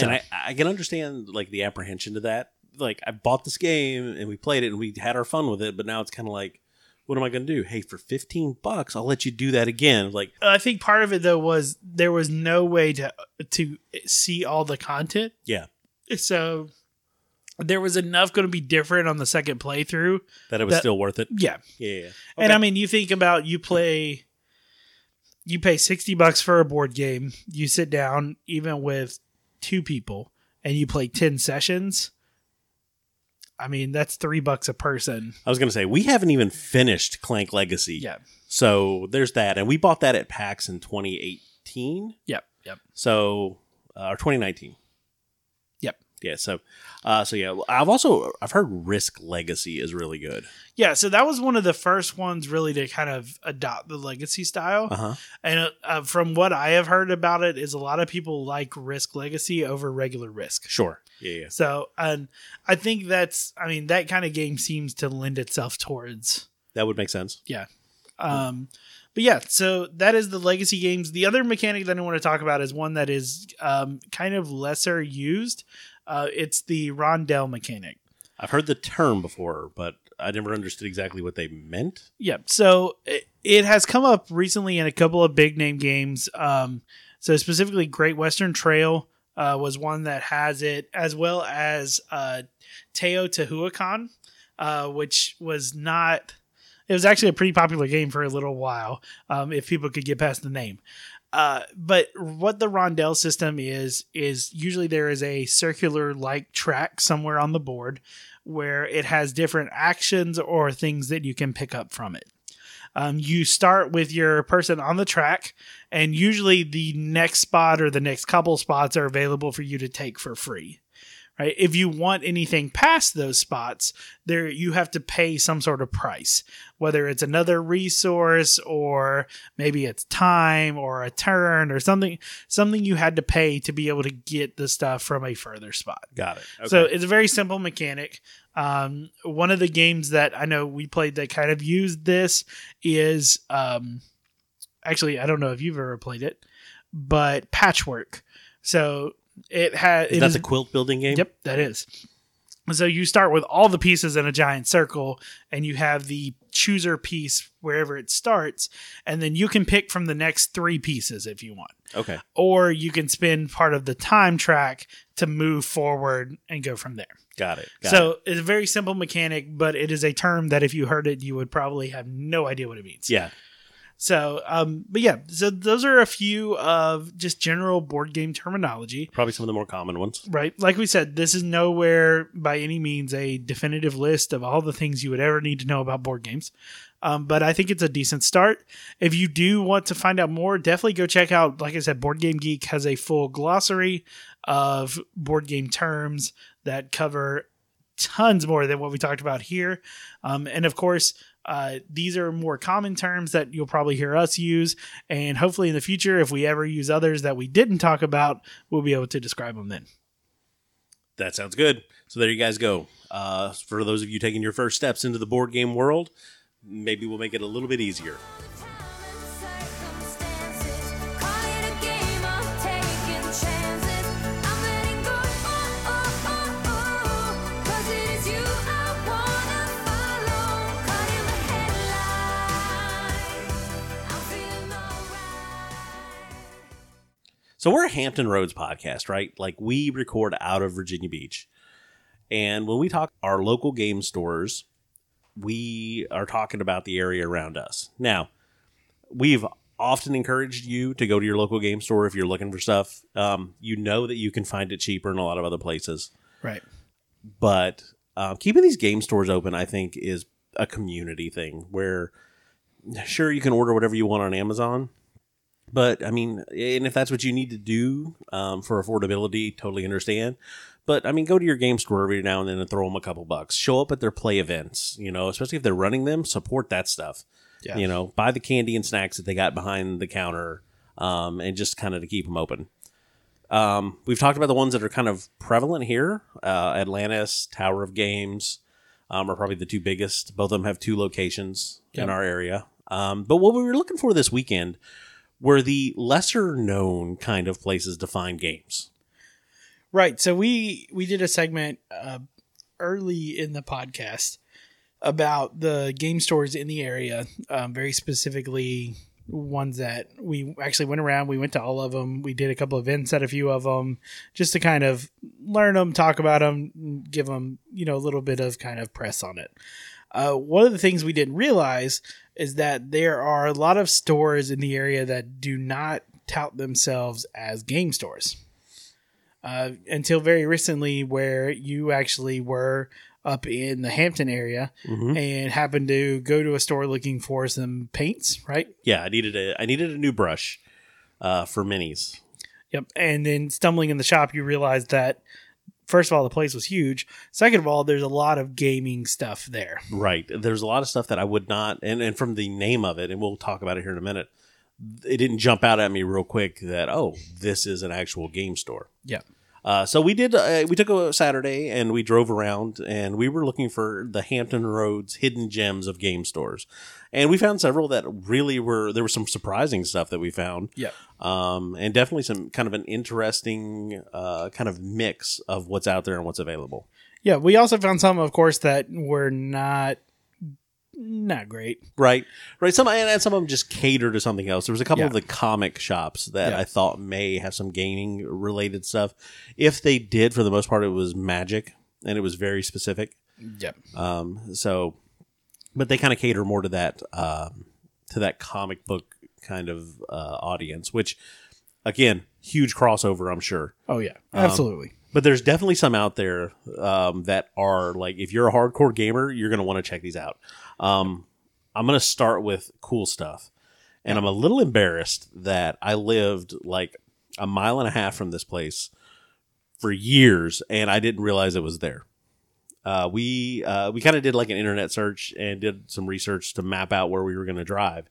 And I, I can understand like the apprehension to that. Like I bought this game and we played it and we had our fun with it, but now it's kind of like, what am I going to do? Hey, for fifteen bucks, I'll let you do that again. Like, I think part of it though was there was no way to to see all the content. Yeah. So there was enough going to be different on the second playthrough. That it was That- still worth it. Yeah. Yeah. And Okay. I mean, you think about you play, you pay 60 bucks for a board game, you sit down even with two people and you play 10 sessions. I mean, that's three bucks a person. I was going to say we haven't even finished Clank Legacy. Yeah. So there's that, and we bought that at PAX in 2018. Yep. Yep. So uh, or 2019. Yeah. So, uh, so yeah, I've also I've heard Risk Legacy is really good. Yeah. So that was one of the first ones really to kind of adopt the legacy style. Uh huh. And uh, from what I have heard about it, is a lot of people like Risk Legacy over regular Risk. Sure. Yeah. Yeah. So, and I think that's, I mean, that kind of game seems to lend itself towards That would make sense. Yeah. Um, but yeah, so that is the legacy games. The other mechanic that I want to talk about is one that is um, kind of lesser used. Uh, it's the rondel mechanic. I've heard the term before, but I never understood exactly what they meant. Yeah, so it, it has come up recently in a couple of big name games. Um, so specifically, Great Western Trail uh, was one that has it, as well as uh, Teotihuacan, uh, which was not. It was actually a pretty popular game for a little while, um, if people could get past the name. Uh, but what the rondel system is is usually there is a circular like track somewhere on the board where it has different actions or things that you can pick up from it. Um, you start with your person on the track, and usually the next spot or the next couple spots are available for you to take for free. Right? If you want anything past those spots, there you have to pay some sort of price, whether it's another resource or maybe it's time or a turn or something. Something you had to pay to be able to get the stuff from a further spot. Got it. Okay. So it's a very simple mechanic. Um, one of the games that I know we played that kind of used this is um, actually I don't know if you've ever played it, but Patchwork. So it has is it that is- the quilt building game? Yep, that is. So you start with all the pieces in a giant circle, and you have the chooser piece wherever it starts, and then you can pick from the next three pieces if you want Okay. or you can spend part of the time track to move forward and go from there. Got it. Got so it. it's a very simple mechanic, but it is a term that if you heard it, you would probably have no idea what it means. yeah. So, um, but yeah, so those are a few of just general board game terminology, Probably some of the more common ones. right? Like we said, this is nowhere by any means a definitive list of all the things you would ever need to know about board games. Um, but I think it's a decent start. If you do want to find out more, definitely go check out, like I said, Board Game Geek has a full glossary of board game terms that cover tons more than what we talked about here. Um, and of course, uh, these are more common terms that you'll probably hear us use. And hopefully, in the future, if we ever use others that we didn't talk about, we'll be able to describe them then. That sounds good. So there you guys go. Uh, for those of you taking your first steps into the board game world, maybe we'll make it a little bit easier. So we're a Hampton Roads podcast, right? Like we record out of Virginia Beach. And when we talk our local game stores, we are talking about the area around us. Now, we've often encouraged you to go to your local game store if you're looking for stuff. Um, you know that you can find it cheaper in a lot of other places. Right. But um, keeping these game stores open, I think, is a community thing where sure you can order whatever you want on Amazon, but I mean, and if that's what you need to do um, for affordability, totally understand. But I mean, go to your game store every now and then and throw them a couple bucks. Show up at their play events, you know, especially if they're running them. Support that stuff. Yeah. You know, buy the candy and snacks that they got behind the counter, um, and just kind of to keep them open. Um, we've talked about the ones that are kind of prevalent here. Uh, Atlantis, Tower of Games um, are probably the two biggest. Both of them have two locations Yep. in our area. Um, but what we were looking for this weekend were the lesser known kind of places to find games. Right. So we we did a segment uh, early in the podcast about the game stores in the area, um, very specifically ones that we actually went around. We went to all of them. We did a couple events at a few of them, just to kind of learn them, talk about them, give them you know a little bit of kind of press on it. Uh, one of the things we didn't realize is that there are a lot of stores in the area that do not tout themselves as game stores. Uh, until very recently, where you actually were up in the Hampton area Mhm. and happened to go to a store looking for some paints, right? Yeah, I needed a I needed a new brush uh, for minis. Yep. And then stumbling in the shop, you realized that first of all, the place was huge. Second of all, there's a lot of gaming stuff there. Right. There's a lot of stuff that I would not, and, and from the name of it, and we'll talk about it here in a minute, it didn't jump out at me real quick that, oh, this is an actual game store. Yep. Uh, so we did, uh, we took a Saturday and we drove around and we were looking for the Hampton Roads hidden gems of game stores. And we found several that really were, there was some surprising stuff that we found. Yeah. Um, and definitely some kind of an interesting uh, kind of mix of what's out there and what's available. Yeah. We also found some, of course, that were not not great. Right, right. Some and some of them just cater to something else. There was a couple Yeah. of the comic shops that Yeah. I thought may have some gaming related stuff. If they did, for the most part, it was magic and it was very specific. Yep. Um, so, but they kind of cater more to that um, to that comic book kind of uh, audience, which again, huge crossover, I'm sure. Oh yeah. Um, Absolutely. But there's definitely some out there um, that are like, if you're a hardcore gamer, you're going to want to check these out. Um, I'm going to start with cool stuff. And I'm a little embarrassed that I lived like a mile and a half from this place for years and I didn't realize it was there. Uh, we uh, we kind of did like an internet search and did some research to map out where we were going to drive.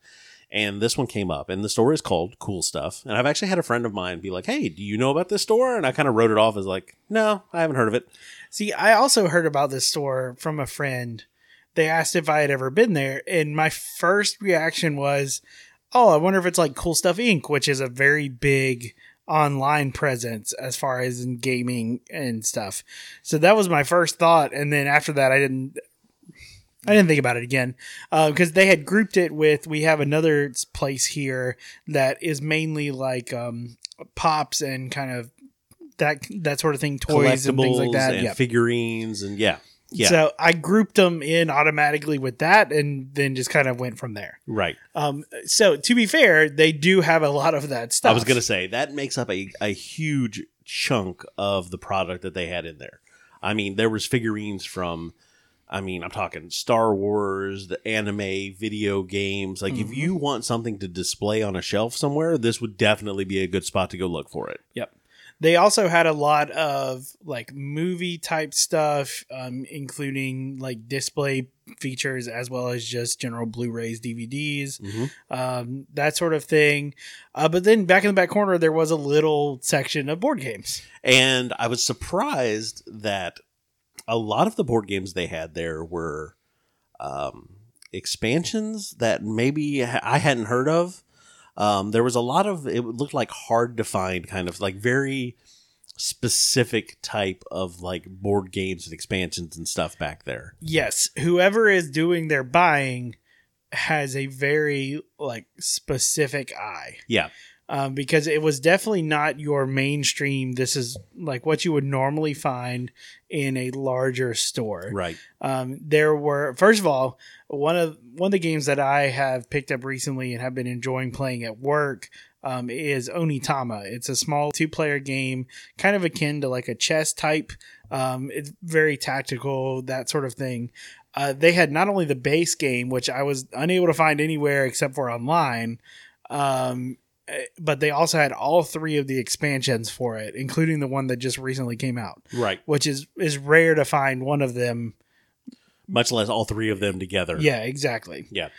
And this one came up, and the store is called Cool Stuff. And I've actually had a friend of mine be like, "Hey, do you know about this store?" And I kind of wrote it off as like, "No, I haven't heard of it." See, I also heard about this store from a friend. They asked if I had ever been there, and my first reaction was, "Oh, I wonder if it's like Cool Stuff Inc., which is a very big online presence as far as in gaming and stuff." So that was my first thought, and then after that, I didn't. I didn't think about it again because they had grouped it with. We have another place here that is mainly like um, pops and kind of that that sort of thing, toys and things like that. and Yeah. figurines, and yeah, yeah, So I grouped them in automatically with that, and then just kind of went from there. right. Um, so to be fair, they do have a lot of that stuff. I was gonna say that makes up a, a huge chunk of the product that they had in there. I mean, there was figurines from I mean, I'm talking Star Wars, the anime, video games. Like if Mhm. you want something to display on a shelf somewhere, this would definitely be a good spot to go look for it. Yep. They also had a lot of like movie type stuff, um, including like display features as well as just general Blu-rays, DVDs, um, that sort of thing. Uh, but then back in the back corner, there was a little section of board games. And I was surprised that a lot of the board games they had there were um, expansions that maybe I hadn't heard of. Um, there was a lot of it looked like hard to find, kind of like very specific type of like board games and expansions and stuff back there. Yes, whoever is doing their buying has a very like specific eye. Yeah, um, because it was definitely not your mainstream. This is like what you would normally find in a larger store. right. Um, there were first of all one of one of the games that I have picked up recently and have been enjoying playing at work um, is Onitama. It's a small two player game, kind of akin to like a chess type. Um, it's very tactical, that sort of thing. Uh, they had not only the base game, which I was unable to find anywhere except for online, um, but they also had all three of the expansions for it, including the one that just recently came out, Right. which is is rare to find one of them. Much less all three of them together. Yeah, exactly. Yeah.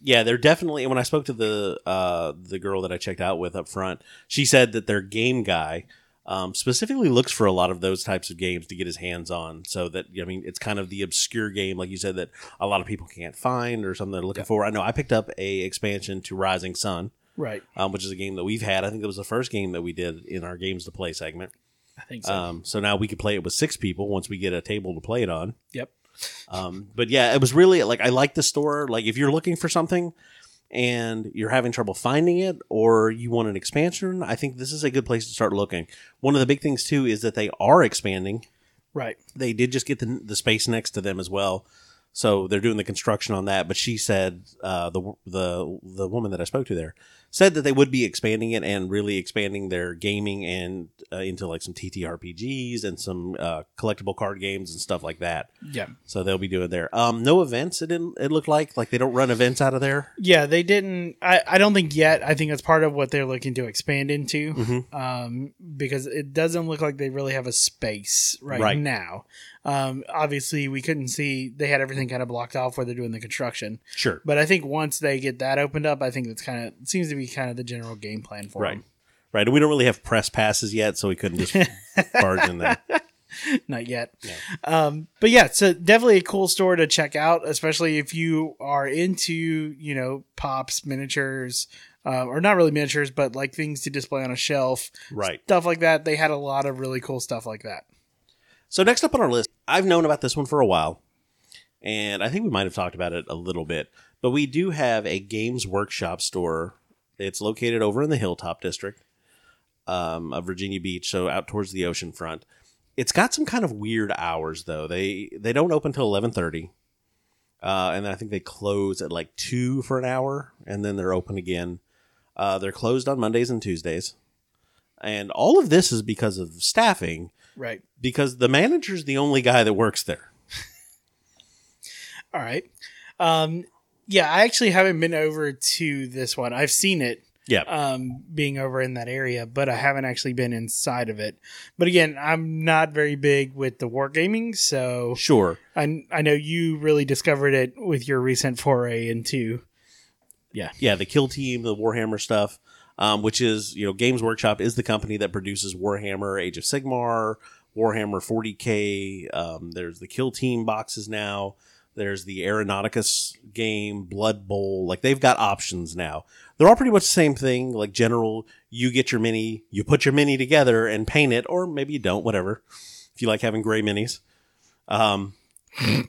Yeah, they're definitely when I spoke to the uh the girl that I checked out with up front, she said that their game guy um, specifically looks for a lot of those types of games to get his hands on so that I mean it's kind of the obscure game like you said that a lot of people can't find or something they're looking Yeah. for. I know I picked up a expansion to Rising Sun, Right. um, which is a game that we've had. I think it was the first game that we did in our games to play segment. I think so. Um, so now we could play it with six people once we get a table to play it on. yep. Um, but yeah, it was really like I like the store. Like if you're looking for something, and you're having trouble finding it or you want an expansion, I think this is a good place to start looking. One of the big things too is that they are expanding. Right. They did just get the, the space next to them as well. So they're doing the construction on that. But she said uh, the the the woman that I spoke to there said that they would be expanding it and really expanding their gaming and uh, into like some TTRPGs and some uh, collectible card games and stuff like that. Yeah. So they'll be doing there. Um, no events. It didn't. It looked like like they don't run events out of there. Yeah, they didn't. I, I don't think yet. I think that's part of what they're looking to expand into, Mm-hmm. um, because it doesn't look like they really have a space right, Right. now. Um, obviously, we couldn't see. They had everything kind of blocked off where they're doing the construction. Sure. But I think once they get that opened up, I think that's kind of seems to be kind of the general game plan for Right. them. Right. And we don't really have press passes yet, so we couldn't just barge in there. Not yet. Um, but yeah, so definitely a cool store to check out, especially if you are into, you know, pops, miniatures, uh, or not really miniatures, but like things to display on a shelf, Right. stuff like that. They had a lot of really cool stuff like that. So next up on our list, I've known about this one for a while, and I think we might have talked about it a little bit. But we do have a Games Workshop store. It's located over in the Hilltop District um, of Virginia Beach, so out towards the ocean front. It's got some kind of weird hours though. They they don't open till eleven thirty, uh, and then I think they close at like two for an hour, and then they're open again. Uh, they're closed on Mondays and Tuesdays, and all of this is because of staffing Right. because the manager's the only guy that works there. All right. Um, yeah, I actually haven't been over to this one. I've seen it Yeah. um, being over in that area, but I haven't actually been inside of it. But again, I'm not very big with the wargaming, so sure. I, I know you really discovered it with your recent foray into. Yeah, yeah, the Kill Team, the Warhammer stuff, um, which is, you know, Games Workshop is the company that produces Warhammer Age of Sigmar, Warhammer 40K. Um, there's the Kill Team boxes now. There's the Aeronauticus game, Blood Bowl. Like they've got options now. They're all pretty much the same thing. Like general, you get your mini, you put your mini together and paint it, or maybe you don't, whatever. If you like having gray minis. Um, and,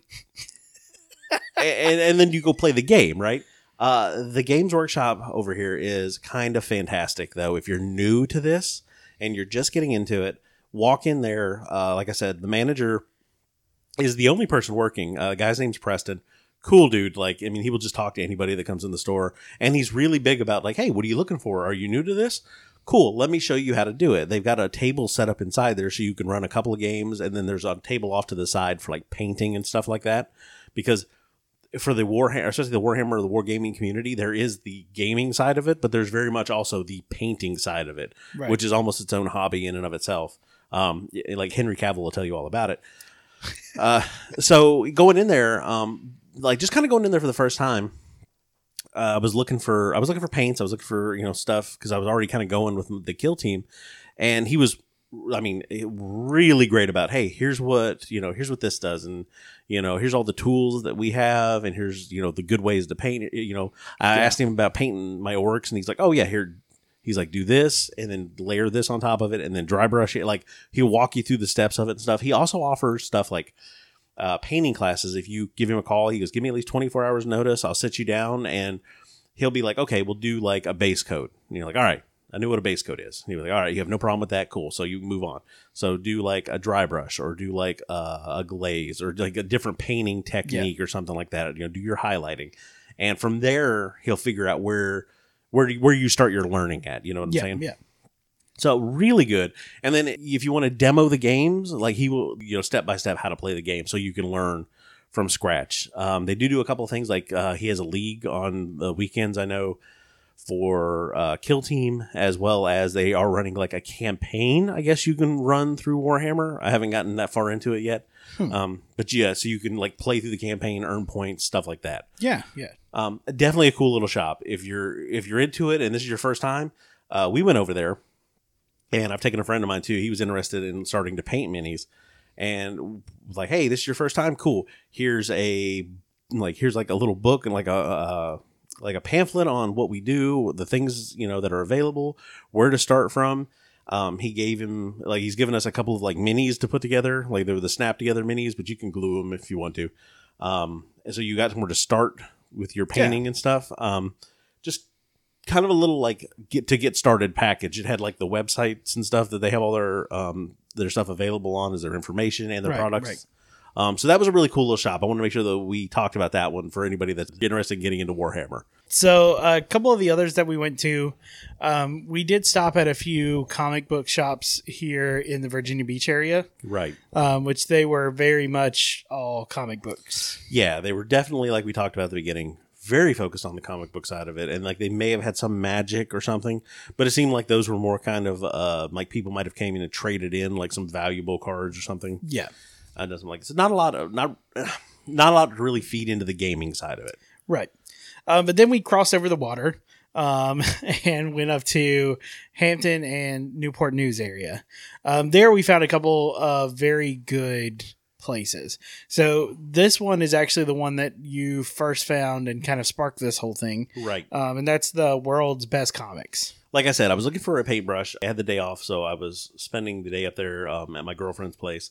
and then you go play the game, right? Uh, the Games Workshop over here is kind of fantastic, though. If you're new to this and you're just getting into it, walk in there. Uh, like I said, the manager is the only person working. Uh, guy's name's Preston. Cool dude. Like, I mean, he will just talk to anybody that comes in the store, and he's really big about like, hey, what are you looking for? Are you new to this? Cool. Let me show you how to do it. They've got a table set up inside there so you can run a couple of games, and then there's a table off to the side for like painting and stuff like that. Because for the Warhammer, especially the Warhammer or the Wargaming community, there is the gaming side of it, but there's very much also the painting side of it, Right. which is almost its own hobby in and of itself. Um, like Henry Cavill will tell you all about it. uh, so going in there, um, like just kind of going in there for the first time, uh, I was looking for I was looking for paints. I was looking for you know stuff because I was already kind of going with the kill team, and he was. I mean, really great about. Hey, here's what you know. Here's what this does, and you know, here's all the tools that we have, and here's you know the good ways to paint. You know, I Yeah. asked him about painting my orcs, and he's like, "Oh yeah, here." He's like, "Do this, and then layer this on top of it, and then dry brush it." Like he'll walk you through the steps of it and stuff. He also offers stuff like uh, painting classes. If you give him a call, he goes, "Give me at least twenty four hours notice. I'll sit you down, and he'll be like, okay, we'll do like a base coat." And you're like, "All right." I knew what a base coat is. He was like, all right, you have no problem with that. Cool. So you move on. So do like a dry brush or do like uh, a glaze or like a different painting technique or something like that. You know, do your highlighting. And from there, he'll figure out where where where you start your learning at. You know what I'm Yeah, saying? yeah. So really good. And then if you want to demo the games, like he will, you know, step by step how to play the game, so you can learn from scratch. Um, they do do a couple of things, like uh, he has a league on the weekends. I know for uh, Kill Team, as well as they are running like a campaign. I guess you can run through Warhammer. I haven't gotten that far into it yet, um, but yeah, so you can like play through the campaign, earn points, stuff like that. Yeah, yeah. Um, definitely a cool little shop if you're if you're into it and this is your first time. Uh, we went over there, and I've taken a friend of mine too. He was interested in starting to paint minis, and like, "Hey, this is your first time? Cool. Here's a like here's like a little book and like a." uh like a pamphlet on what we do, the things you know that are available, where to start from. Um, he gave him like he's given us a couple of like minis to put together, like they were the snap together minis, but you can glue them if you want to. Um, and so you got somewhere to start with your painting and stuff. Um, just kind of a little like get to get started package. It had like the websites and stuff that they have all their um their stuff available on as their information and their Right, products. right. Um, so that was a really cool little shop. I want to make sure that we talked about that one for anybody that's interested in getting into Warhammer. So a couple of the others that we went to, um, we did stop at a few comic book shops here in the Virginia Beach area, Right. um, which they were very much all comic books. Yeah, they were definitely like we talked about at the beginning, very focused on the comic book side of it, and like they may have had some magic or something, but it seemed like those were more kind of uh like people might have came in and traded in like some valuable cards or something. Yeah. Uh, doesn't like so not a lot of not not a lot to really feed into the gaming side of it. Right. Um, but then we crossed over the water um, and went up to Hampton and Newport News area. Um, there we found a couple of very good places. So this one is actually the one that you first found and kind of sparked this whole thing. Right. Um, and that's the world's best comics. Like I said, I was looking for a paintbrush. I had the day off, so I was spending the day up there um, at my girlfriend's place,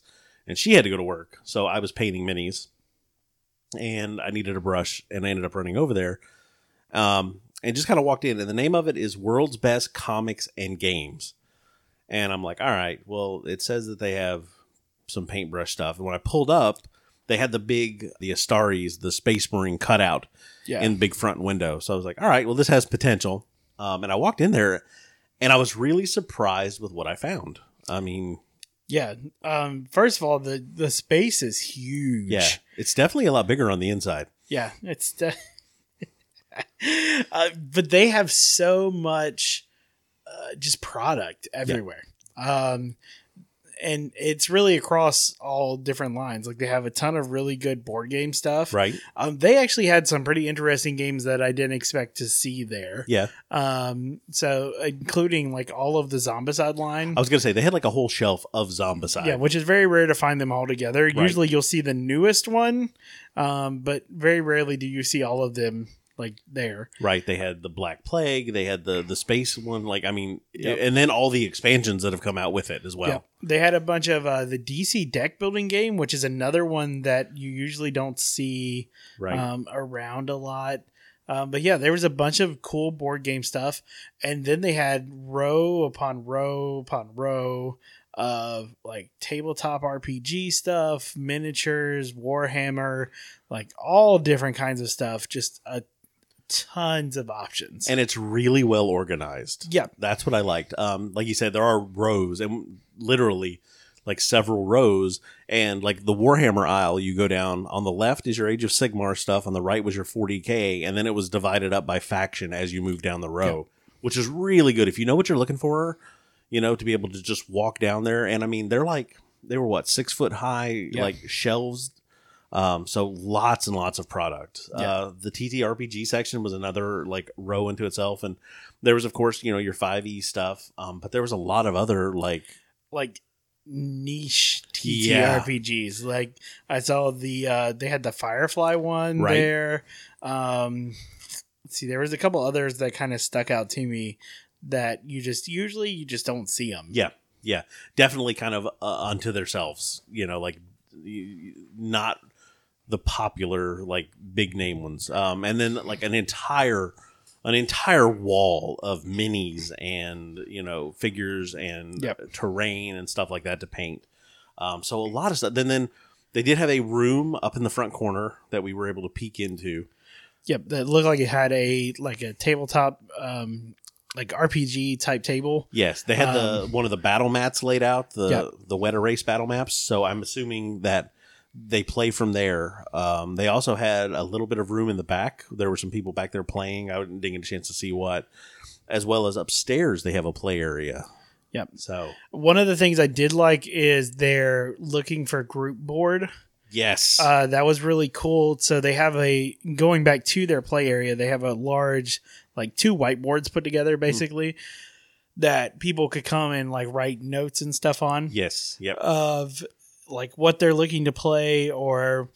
and she had to go to work, so I was painting minis, and I needed a brush, and I ended up running over there, um, and just kind of walked in, and the name of it is World's Best Comics and Games, and I'm like, all right, well, it says that they have some paintbrush stuff, and when I pulled up, they had the big the Astartes, the Space Marine cutout Yeah. in the big front window. So I was like, all right, well, this has potential. Um, and I walked in there and I was really surprised with what I found. I mean, yeah. Um, first of all, the, the space is huge. yeah, it's definitely a lot bigger on the inside. Yeah, it's de- uh, but they have so much uh, just product everywhere. Um and it's really across all different lines. Like they have a ton of really good board game stuff. Right? Um, they actually had some pretty interesting games that I didn't expect to see there. Yeah. Um, so including like all of the Zombicide line. I was going to say they had like a whole shelf of Zombicide. Yeah, which is very rare to find them all together. Usually you'll see the newest one, um, but very rarely do you see all of them like there. right. They had the Black Plague. They had the, the space one. Like, I mean, Yep. and then all the expansions that have come out with it as well. Yeah. They had a bunch of uh, the DC deck building game, which is another one that you usually don't see Right. um, around a lot. Um, but yeah, there was a bunch of cool board game stuff, and then they had row upon row upon row of like tabletop RPG stuff, miniatures, Warhammer, like all different kinds of stuff. Just a tons of options. and it's really well organized. yeah, That's what I liked. Um, like you said, there are rows and literally like several rows. And like the Warhammer aisle, you go down on the left is your Age of Sigmar stuff, on the right was your 40k, and then it was divided up by faction as you move down the row, which is really good if you know what you're looking for. You know, to be able to just walk down there, and I mean, they're like they were what six foot high, Yeah. like shelves. Um, so lots and lots of product. Yeah. Uh, the TTRPG section was another like row into itself, and there was of course you know your 5e stuff um but there was a lot of other like like niche Yeah. TTRPGs. Like I saw the uh they had the Firefly one Right. there. Um let's see there was a couple others that kind of stuck out to me that you just usually you just don't see them. yeah yeah definitely kind of uh, unto themselves you know like not the popular like big name ones um and then like an entire an entire wall of minis and you know figures and Yep. terrain and stuff like that to paint um so a lot of stuff then then they did have a room up in the front corner that we were able to peek into Yep, that looked like it had a like a tabletop um like RPG type table. Yes, they had the one of the battle mats laid out, the Um, Yep. the wet erase battle maps. So I'm assuming that they play from there. Um, they also had a little bit of room in the back. There were some people back there playing. I didn't get a chance to see what, as well as upstairs they have a play area. Yep. So One of the things I did like is they're looking for group board. yes, Uh, that was really cool. So they have a going back to their play area. They have a large, like two whiteboards put together, basically, that people could come and like write notes and stuff on yes, yep, of like what they're looking to play, or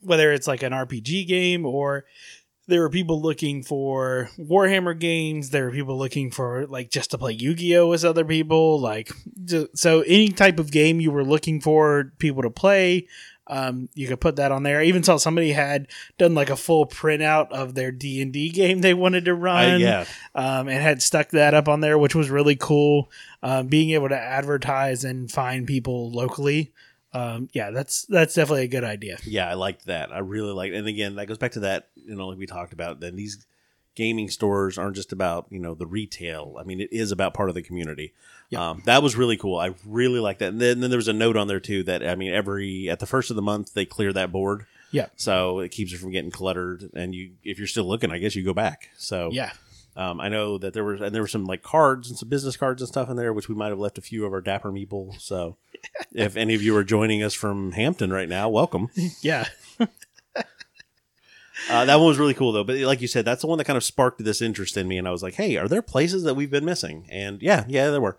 whether it's like an RPG game or there were people looking for Warhammer games. There were people looking for like just to play Yu Gi Oh with other people. Like so, any type of game you were looking for people to play, Um, you could put that on there. I even saw somebody had done like a full printout of their D and D game they wanted to run, yeah, um, and had stuck that up on there, which was really cool. Um, being able to advertise and find people locally, um, yeah, that's that's definitely a good idea. yeah, I liked that. I really liked, and again, that goes back to that. You know, like we talked about. Then these gaming stores aren't just about you know the retail. I mean, it is about part of the community. Yeah. Um, that was really cool. I really like that. And then, then there was a note on there too that I mean, every at the first of the month they clear that board. Yeah. So it keeps it from getting cluttered. And you, if you're still looking, I guess you go back. So Yeah, Um, I know that there was and there were some like cards and some business cards and stuff in there, which we might have left a few of our dapper meeple. So, if any of you are joining us from Hampton right now, welcome. yeah, Uh, that one was really cool though. But like you said, that's the one that kind of sparked this interest in me, and I was like, "Hey, are there places that we've been missing?" And yeah, yeah, there were.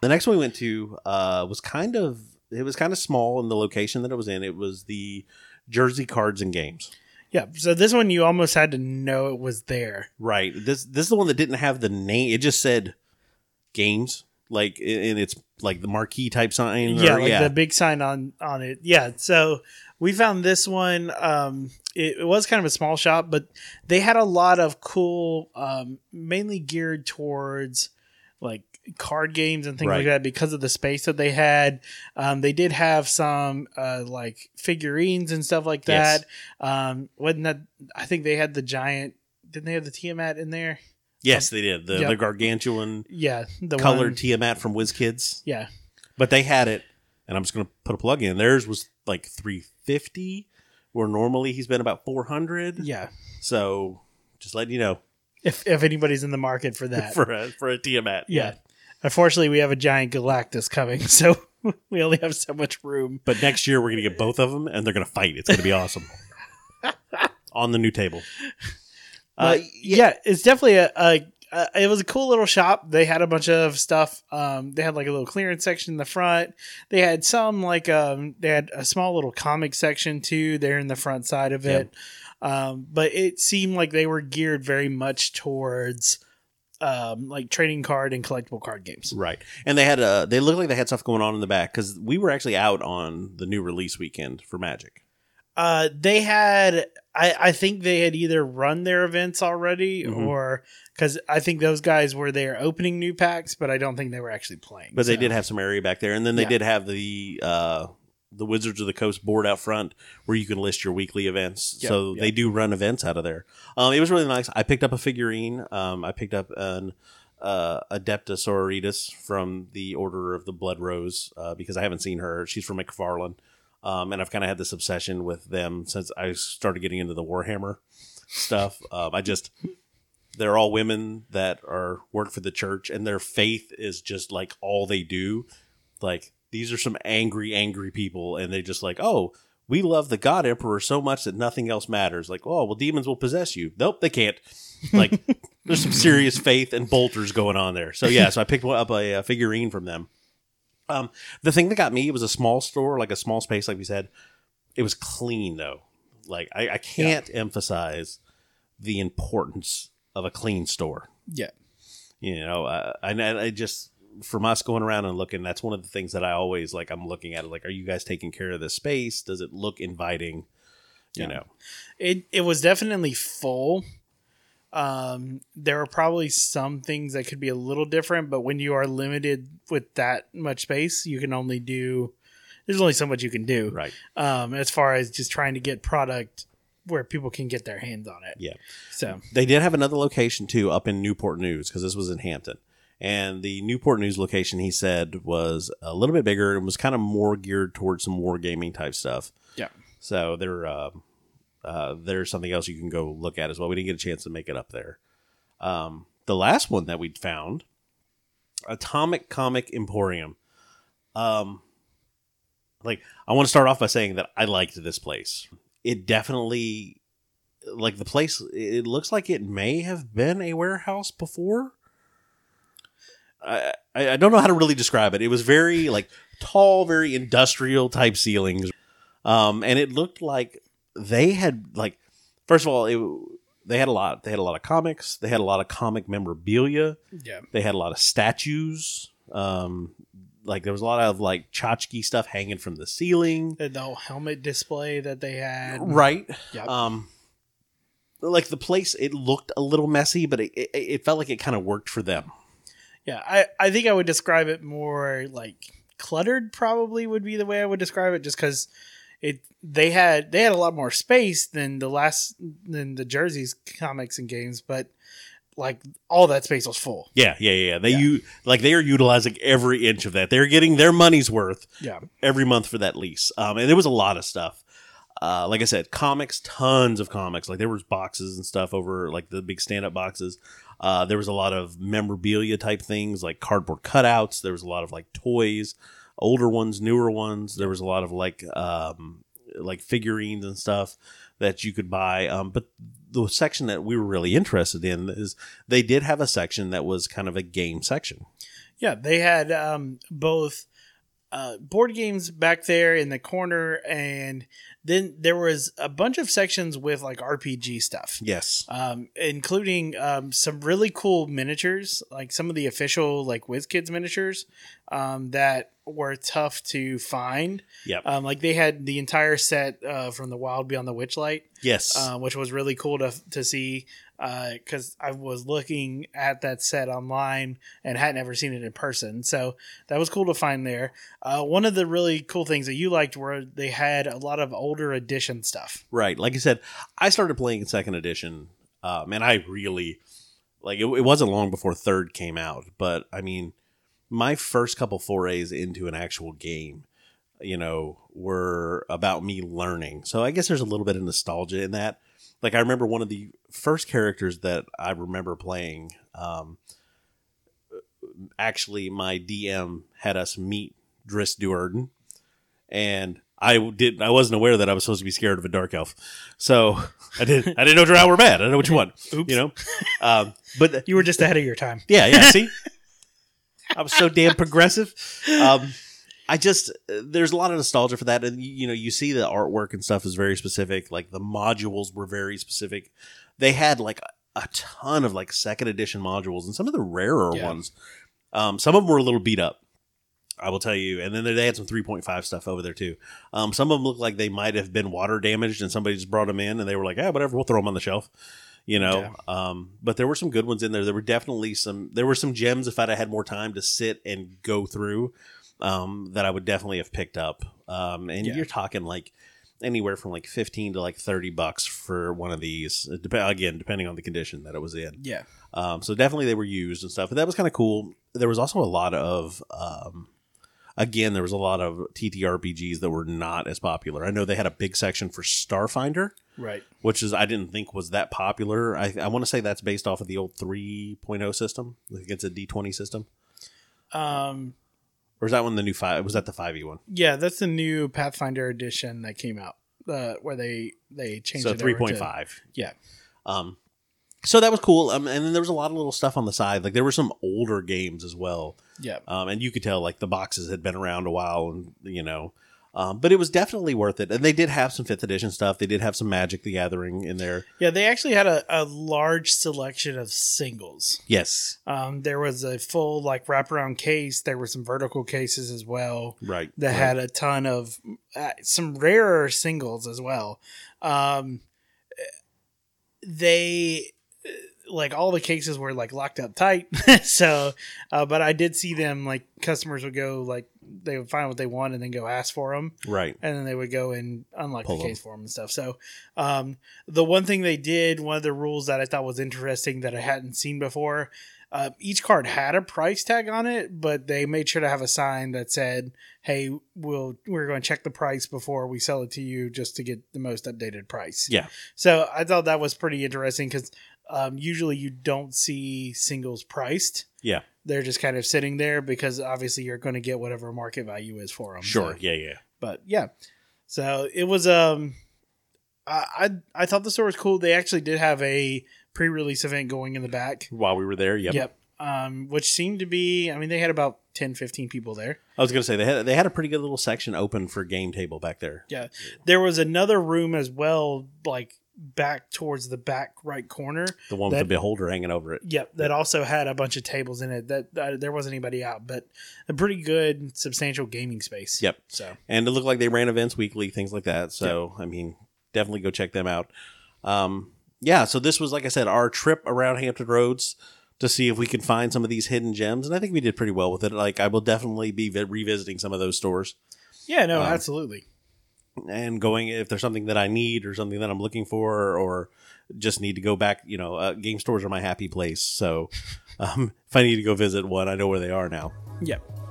The next one we went to uh, was kind of it was kind of small in the location that it was in. It was the Jersey Cards and Games. Yeah. So this one you almost had to know it was there. Right. This this is the one that didn't have the name. It just said games, like and it's like the marquee type sign. yeah, or- like the big sign on on it. Yeah, so we found this one. Um, it, it was kind of a small shop, but they had a lot of cool, um, mainly geared towards like card games and things Right. like that because of the space that they had. Um, they did have some uh, like figurines and stuff like Yes. that. Um, wasn't that? I think they had the giant. Didn't they have the Tiamat in there? yes, they did the Yep. the gargantuan Yeah, the colored one- Tiamat from WizKids, yeah, but they had it, and I'm just gonna put a plug in. Theirs was like 350, where normally he's been about 400. yeah. So just letting you know If if anybody's in the market for that, for a for a Tiamat. Yeah. Unfortunately, we have a giant Galactus coming, so we only have so much room. But next year we're gonna get both of them, and they're gonna fight. It's gonna be awesome. On the new table. Uh, yeah, it's definitely a, a, a. It was a cool little shop. They had a bunch of stuff. Um, they had like a little clearance section in the front. They had some like um, they had a small little comic section too there in the front side of it. Um, but it seemed like they were geared very much towards um, like trading card and collectible card games. Right, and they had uh they looked like they had stuff going on in the back because we were actually out on the new release weekend for Magic. Uh, they had, I, I think they had either run their events already Mhm. or because I think those guys were there opening new packs, but I don't think they were actually playing. But they did have some area back there, and then they Yeah. did have the uh the Wizards of the Coast board out front where you can list your weekly events. Yeah, so yeah. they do run events out of there. Um, it was really nice. I picked up a figurine. Um, I picked up an uh, Adepta Sororitas from the Order of the Blood Rose uh, because I haven't seen her. She's from McFarlane. Um, and I've kind of had this obsession with them since I started getting into the Warhammer stuff. Um, I just they're all women that are work for the church, and their faith is just like all they do. Like these are some angry, angry people, and they just like, oh, we love the God Emperor so much that nothing else matters. Like, oh, well, demons will possess you. Nope, they can't. Like, there's some serious faith and bolters going on there. So yeah, so I picked up a, a figurine from them. Um, the thing that got me was a small store, like a small space, like we said. It was clean though. Like I, I can't emphasize the importance of a clean store. Yeah. You know, uh, I, I just from us going around and looking, that's one of the things that I always like. I'm looking at it like, are you guys taking care of this space? Does it look inviting? You Yeah. know, It, it was definitely full. Um, there are probably some things that could be a little different, but when you are limited with that much space, you can only do, there's only so much you can do. right? Um, as far as just trying to get product where people can get their hands on it. Yeah. So, They did have another location too up in Newport News because this was in Hampton. And the Newport News location, he said, was a little bit bigger and was kind of more geared towards some wargaming type stuff. yeah. So there, uh, uh, there's something else you can go look at as well. We didn't get a chance to make it up there. Um, the last one that we'd found, Atomic Comic Emporium. Um, like I want to start off by saying that I liked this place. It definitely, like the place. It looks like it may have been a warehouse before. I, I don't know how to really describe it. It was very like tall, very industrial type ceilings, um, and it looked like they had like first of all it, they had a lot. They had a lot of comics. They had a lot of comic memorabilia. Yeah. They had a lot of statues. Um, like there was a lot of like tchotchke stuff hanging from the ceiling. The, the helmet display that they had. Right. Yep. Um, like the place, it looked a little messy, but it, it, it felt like it kind of worked for them. Yeah, I, I think I would describe it more like cluttered. Probably would be the way I would describe it, just because it they had they had a lot more space than the last than the jerseys comics and games, but like all that space was full. Yeah, yeah, yeah. They Yeah. like they are utilizing every inch of that. They're getting their money's worth Yeah, every month for that lease. Um, and there was a lot of stuff. Uh, like I said, comics, tons of comics. Like there was boxes and stuff over like the big stand-up boxes. Uh, there was a lot of memorabilia type things like cardboard cutouts. There was a lot of like toys, older ones, newer ones. There was a lot of like um, like figurines and stuff that you could buy. Um, but the section that we were really interested in is they did have a section that was kind of a game section. yeah. They had um, both uh, board games back there in the corner, and then there was a bunch of sections with like RPG stuff. Yes. um, including um, some really cool miniatures, like some of the official like WizKids miniatures um, that were tough to find. Yep. Um, like they had the entire set uh, from the Wild Beyond the Witchlight, yes. uh, which was really cool to to see because I was looking at that set online and hadn't ever seen it in person. So that was cool to find there. Uh, one of the really cool things that you liked were they had a lot of older edition stuff. Right. Like I said, I started playing in second edition, um, and I really like it, it. wasn't long before third came out, but I mean, my first couple forays into an actual game, you know, were about me learning. So I guess there's a little bit of nostalgia in that. Like I remember one of the first characters that I remember playing. Um, actually, my DM had us meet Drizzt Do'Urden, and I did. I wasn't aware that I was supposed to be scared of a dark elf, so I didn't. I didn't know drow were bad. I didn't know which one. Oops. You know, um, but You were just ahead of your time. yeah, yeah. See, I was so damn progressive. Um, I just there's a lot of nostalgia for that, and you, you know, you see the artwork and stuff is very specific. Like the modules were very specific. They had like a, a ton of like second edition modules, and some of the rarer Yeah. ones. Um, some of them were a little beat up. I will tell you, and then they had some 3.5 stuff over there too. Um, some of them looked like they might have been water damaged, and somebody just brought them in, and they were like, "Ah, whatever, we'll throw them on the shelf." you know um but there were some good ones in there there were definitely some there were some gems if i'd have had more time to sit and go through um that i would definitely have picked up um and Yeah. you're talking like anywhere from like 15 to like 30 bucks for one of these dep- again depending on the condition that it was in Yeah. um, so definitely they were used and stuff, but that was kind of cool. There was also a lot of, um, again, there was a lot of TTRPGs that were not as popular. I know they had a big section for Starfinder, Right. which is I didn't think was that popular. I, I want to say that's based off of the old 3.0 system. I think it's a D20 system, Um, or is that one the new five? Was that the 5e one? yeah, that's the new Pathfinder edition that came out, uh, where they they changed So it 3.5. Yeah. Um, so that was cool. Um, and then there was a lot of little stuff on the side. Like there were some older games as well. Yeah. um, and you could tell like the boxes had been around a while, and you know, um, but it was definitely worth it. And they did have some fifth edition stuff. They did have some Magic the Gathering in there. Yeah, they actually had a, a large selection of singles. Yes, Um, there was a full like wraparound case. There were some vertical cases as well right. that right. had a ton of uh, some rarer singles as well. Um, they like all the cases were like locked up tight. so, uh, but I did see them like customers would go like they would find what they want and then go ask for them. right. and then they would go and unlock Pull the case for them and stuff. So, um, the one thing they did, one of the rules that I thought was interesting that I hadn't seen before, uh, each card had a price tag on it, but they made sure to have a sign that said, "Hey, we'll we're going to check the price before we sell it to you, just to get the most updated price." Yeah. So I thought that was pretty interesting because um, usually you don't see singles priced. Yeah. They're just kind of sitting there because obviously you're going to get whatever market value is for them. Sure. Yeah. Yeah. but yeah so it was um I, I i thought the store was cool they actually did have a pre-release event going in the back While we were there, yep. yep um which seemed to be i mean they had about 10 15 people there I was gonna say they had they had a pretty good little section open for game table back there. yeah there was another room as well like back towards the back right corner. The one with That- the beholder hanging over it. Yep, that also had a bunch of tables in it. That uh, there wasn't anybody out, but a pretty good, substantial gaming space. Yep. So and it looked like they ran events weekly, things like that. So I mean, definitely go check them out. Um, yeah, so this was like I said, our trip around Hampton Roads to see if we could find some of these hidden gems, and I think we did pretty well with it. Like I will definitely be revisiting some of those stores yeah, no, Um, absolutely. And going if there's something that I need or something that I'm looking for or just need to go back. You know, uh, game stores are my happy place. So um, if I need to go visit one, I know where they are now. Yep. All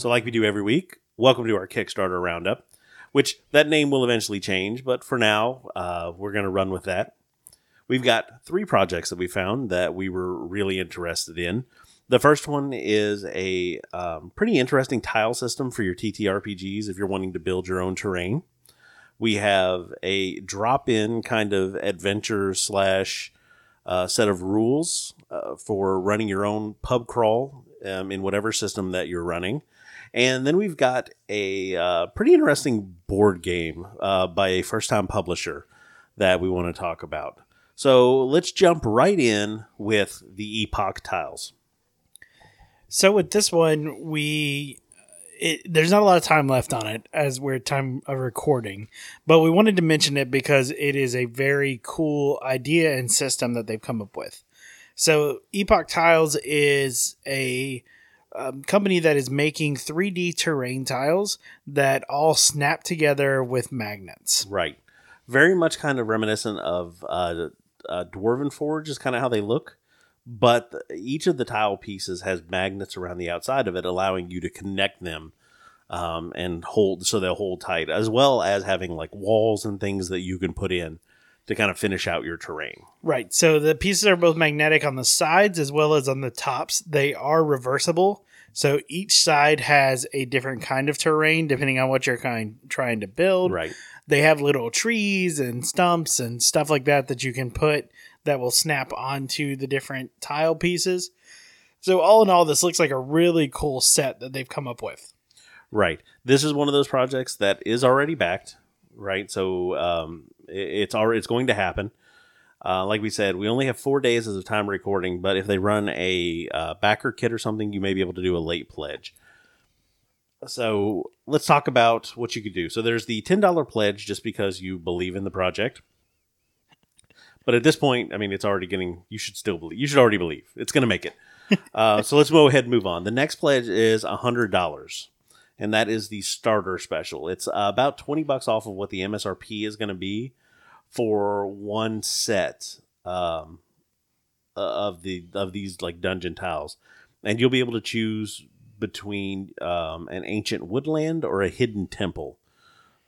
So, like we do every week, welcome to our Kickstarter roundup, which that name will eventually change, but for now, uh, we're going to run with that. We've got three projects that we found that we were really interested in. The first one is a um, pretty interesting tile system for your TTRPGs if you're wanting to build your own terrain. We have a drop in kind of adventure slash uh, set of rules uh, for running your own pub crawl um, in whatever system that you're running. And then we've got a uh, pretty interesting board game uh, by a first time publisher that we want to talk about. So let's jump right in with the Epoch tiles. So with this one, we it, there's not a lot of time left on it as we're time of recording, but we wanted to mention it because it is a very cool idea and system that they've come up with. So Epoch Tiles is a um, company that is making 3D terrain tiles that all snap together with magnets. Right. Very much kind of reminiscent of uh, uh, Dwarven Forge is kind of how they look. But each of the tile pieces has magnets around the outside of it, allowing you to connect them um, and hold so they'll hold tight, as well as having like walls and things that you can put in to kind of finish out your terrain. Right. So the pieces are both magnetic on the sides as well as on the tops. They are reversible. So each side has a different kind of terrain depending on what you're kind trying to build. Right. They have little trees and stumps and stuff like that that you can put that will snap onto the different tile pieces. So all in all, this looks like a really cool set that they've come up with. Right. This is one of those projects that is already backed. Right. So um, it's already it's going to happen. Uh, like we said, we only have four days as of time recording, but if they run a uh, backer kit or something, you may be able to do a late pledge. So let's talk about what you could do. So there's the ten dollar pledge just because you believe in the project. But at this point, I mean, it's already getting. You should still believe. You should already believe it's going to make it. uh, so let's go ahead and move on. The next pledge is hundred dollars, and that is the starter special. It's uh, about twenty bucks off of what the MSRP is going to be for one set um, of the of these like dungeon tiles, and you'll be able to choose between um, an ancient woodland or a hidden temple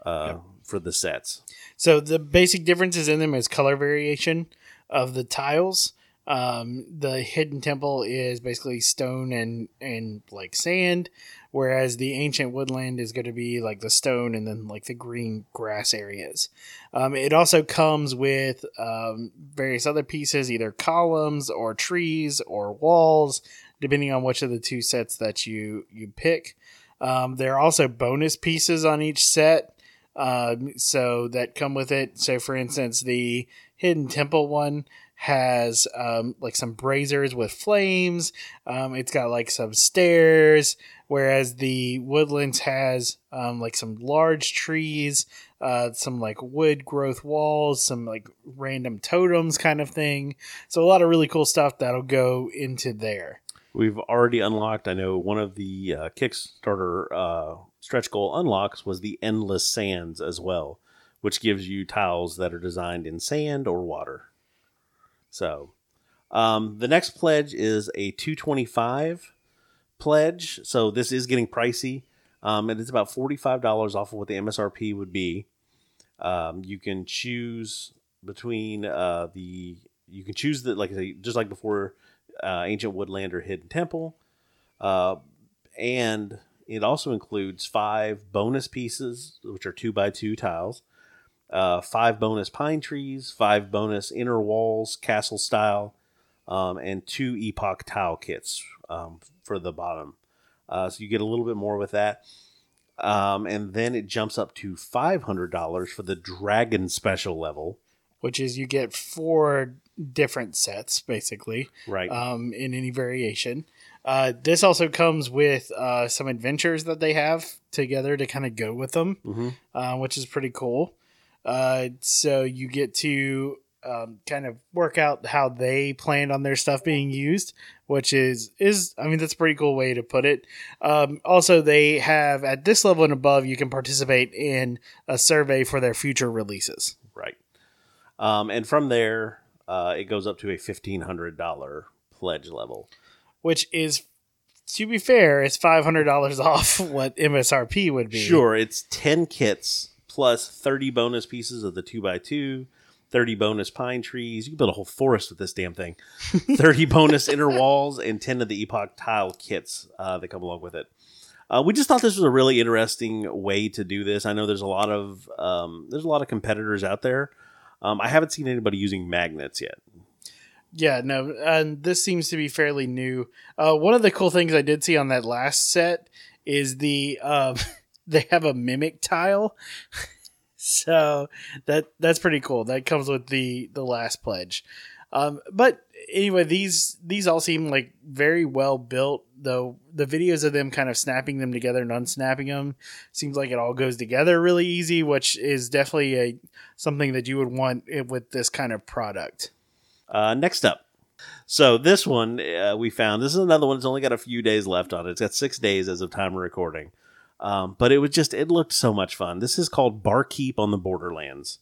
uh, for the sets. So the basic differences in them is color variation of the tiles. Um, the hidden temple is basically stone and and like sand, whereas the ancient woodland is going to be like the stone and then like the green grass areas. Um, it also comes with um, various other pieces, either columns or trees or walls, depending on which of the two sets that you you pick. Um, there are also bonus pieces on each set um, so that come with it. So, for instance, the Hidden Temple one has um, like some braziers with flames. Um, it's got like some stairs, whereas the Woodlands has um, like some large trees, uh, some like wood growth walls, some like random totems kind of thing. So, a lot of really cool stuff that'll go into there. We've already unlocked. I know one of the uh, Kickstarter uh, stretch goal unlocks was the endless sands as well, which gives you tiles that are designed in sand or water. So, um, the next pledge is a 225 pledge. So this is getting pricey. Um, and it's about $45 off of what the MSRP would be. Um, you can choose between uh, the you can choose the like I say, just like before uh, ancient woodland or hidden temple uh, and it also includes five bonus pieces, which are two by two tiles, uh, five bonus pine trees, five bonus inner walls, castle style, um, and two epoch tile kits um, for the bottom. Uh, so you get a little bit more with that. Um, and then it jumps up to $500 for the dragon special level. which is you get four different sets basically Right. um, in any variation. Uh, this also comes with uh, some adventures that they have together to kind of go with them, Mhm. uh, which is pretty cool. Uh, so you get to um, kind of work out how they planned on their stuff being used, which is is I mean that's a pretty cool way to put it. Um, also, they have at this level and above, you can participate in a survey for their future releases. Right. Um, and from there, uh, it goes up to a $1,500 pledge level. which is to be fair, it's five hundred dollars off what MSRP would be. Sure, it's 10 kits plus 30 bonus pieces of the 2x2, 30 bonus pine trees. You can build a whole forest with this damn thing. 30 bonus inner walls and 10 of the epoch tile kits uh, that come along with it. Uh, we just thought this was a really interesting way to do this. I know there's a lot of um, there's a lot of competitors out there. Um, I haven't seen anybody using magnets yet. Yeah, no, and this seems to be fairly new. Uh, one of the cool things I did see on that last set is the um, they have a mimic tile, so that that's pretty cool. That comes with the the last pledge. Um, but anyway, these these all seem like very well built. Though the videos of them kind of snapping them together and unsnapping them seems like it all goes together really easy, which is definitely a something that you would want with this kind of product. Uh, next up. So this one uh, we found. This is another one. It's only got a few days left on it. It's got six days as of time of recording. Um, but it was just it looked so much fun. This is called Barkeep on the Borderlands.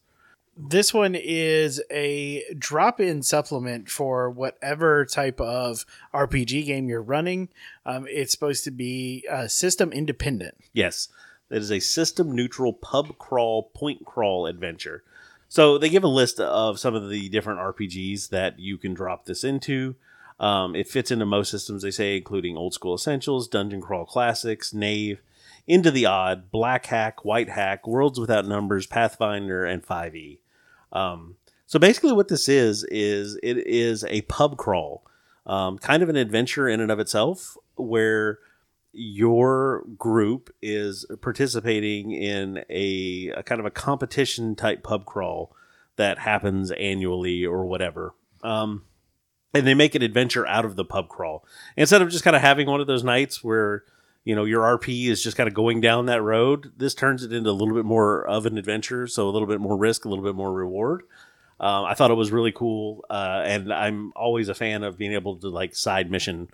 This one is a drop in supplement for whatever type of RPG game you're running. Um, it's supposed to be uh, system independent. Yes, it is a system neutral pub crawl point crawl adventure. So they give a list of some of the different RPGs that you can drop this into. Um, it fits into most systems, they say, including Old School Essentials, Dungeon Crawl Classics, Knave, Into the Odd, Black Hack, White Hack, Worlds Without Numbers, Pathfinder, and 5e. Um, so basically, what this is is it is a pub crawl, um, kind of an adventure in and of itself, where your group is participating in a, a kind of a competition type pub crawl that happens annually or whatever. Um, and they make an adventure out of the pub crawl instead of just kind of having one of those nights where you know your RP is just kind of going down that road. This turns it into a little bit more of an adventure, so a little bit more risk, a little bit more reward. Um, I thought it was really cool, uh, and I'm always a fan of being able to like side mission,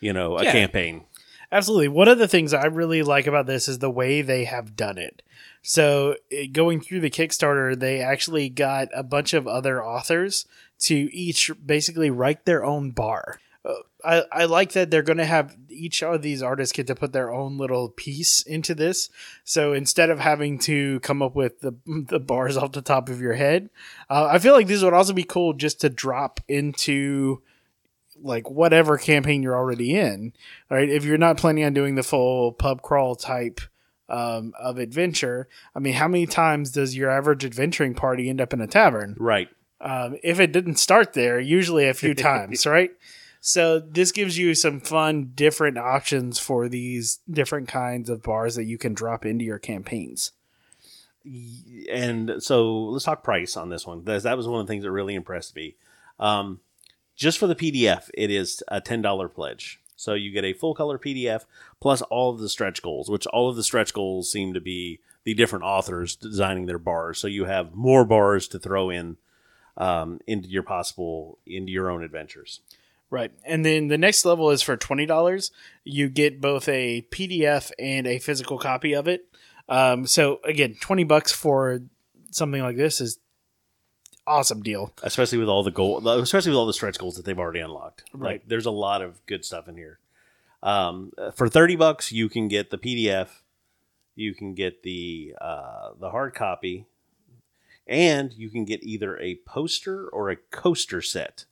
you know, a Yeah. campaign. Absolutely. One of the things I really like about this is the way they have done it. So, going through the Kickstarter, they actually got a bunch of other authors to each basically write their own bar. I, I like that they're going to have each of these artists get to put their own little piece into this. So instead of having to come up with the, the bars off the top of your head, uh, I feel like this would also be cool just to drop into like whatever campaign you're already in right? If you're not planning on doing the full pub crawl type um, of adventure, I mean, how many times does your average adventuring party end up in a tavern? Right. Um, if it didn't start there, usually a few times, right? So this gives you some fun, different options for these different kinds of bars that you can drop into your campaigns. and so let's talk price on this one. That was one of the things that really impressed me. Um, just for the PDF, it is a ten dollar pledge. So you get a full color PDF plus all of the stretch goals, which all of the stretch goals seem to be the different authors designing their bars. So you have more bars to throw in um, into your possible into your own adventures. Right. And then the next level is for $20. You get both a PDF and a physical copy of it. Um, so again, 20 bucks for something like this is awesome deal. especially with all the goal, especially with all the stretch goals that they've already unlocked. Right. Like, there's a lot of good stuff in here. Um, for thirty bucks, you can get the PDF, you can get the uh, the hard copy, and you can get either a poster or a coaster set.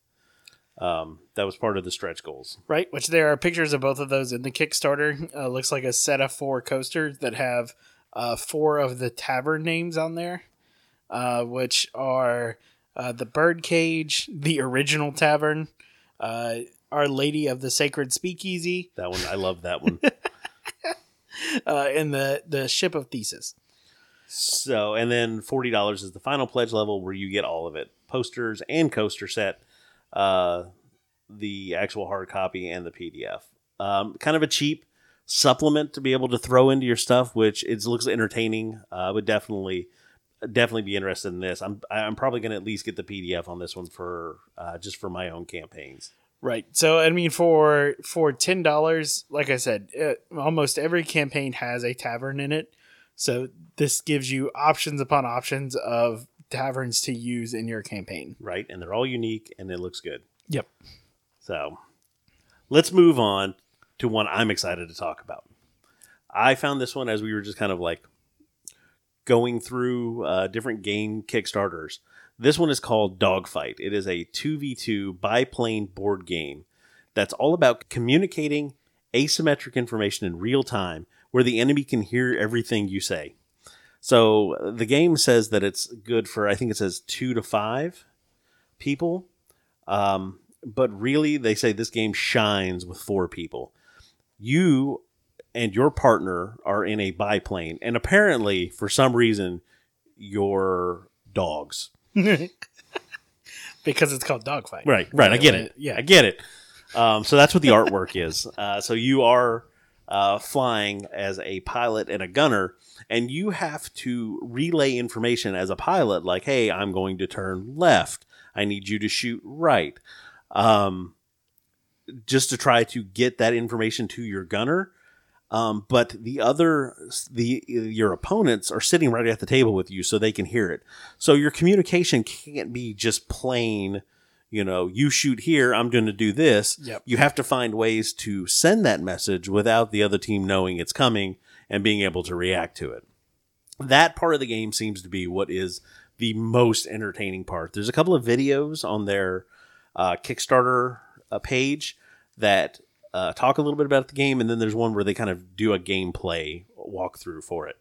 Um, that was part of the stretch goals. Right, which there are pictures of both of those in the Kickstarter. Uh, looks like a set of four coasters that have uh, four of the tavern names on there, uh, which are uh, the Birdcage, the original tavern, uh, Our Lady of the Sacred Speakeasy, That one, I love that one. uh, and the the Ship of Thesis. So, and then forty dollars is the final pledge level where you get all of it: posters and coaster set, uh, the actual hard copy, and the PDF. Um, kind of a cheap supplement to be able to throw into your stuff, which it looks entertaining. Uh, I would definitely, definitely be interested in this. I'm I'm probably going to at least get the PDF on this one for uh, just for my own campaigns. Right. So I mean, for for ten dollars, like I said, uh, almost every campaign has a tavern in it. So this gives you options upon options of taverns to use in your campaign. Right, and they're all unique, and it looks good. Yep. So let's move on to one I'm excited to talk about. I found this one as we were just kind of like going through uh, different game Kickstarters. This one is called Dogfight. It is a 2v2 biplane board game that's all about communicating asymmetric information in real time where the enemy can hear everything you say. So the game says that it's good for, I think it says two to five people. Um, but really, they say this game shines with four people. You and your partner are in a biplane, and apparently, for some reason, you're dogs. because it's called Dogfight. Right, right. I get it. Yeah. I get it. Um, so that's what the artwork is. Uh, so you are uh, flying as a pilot and a gunner, and you have to relay information as a pilot, like, "Hey, I'm going to turn left. I need you to shoot right," um, just to try to get that information to your gunner. Um, but the other, the your opponents are sitting right at the table with you, so they can hear it. So your communication can't be just plain, you know, you shoot here, I'm going to do this. Yep. You have to find ways to send that message without the other team knowing it's coming and being able to react to it. That part of the game seems to be what is the most entertaining part. There's a couple of videos on their uh, Kickstarter uh, page that uh, talk a little bit about the game, and then there's one where they kind of do a gameplay walkthrough for it.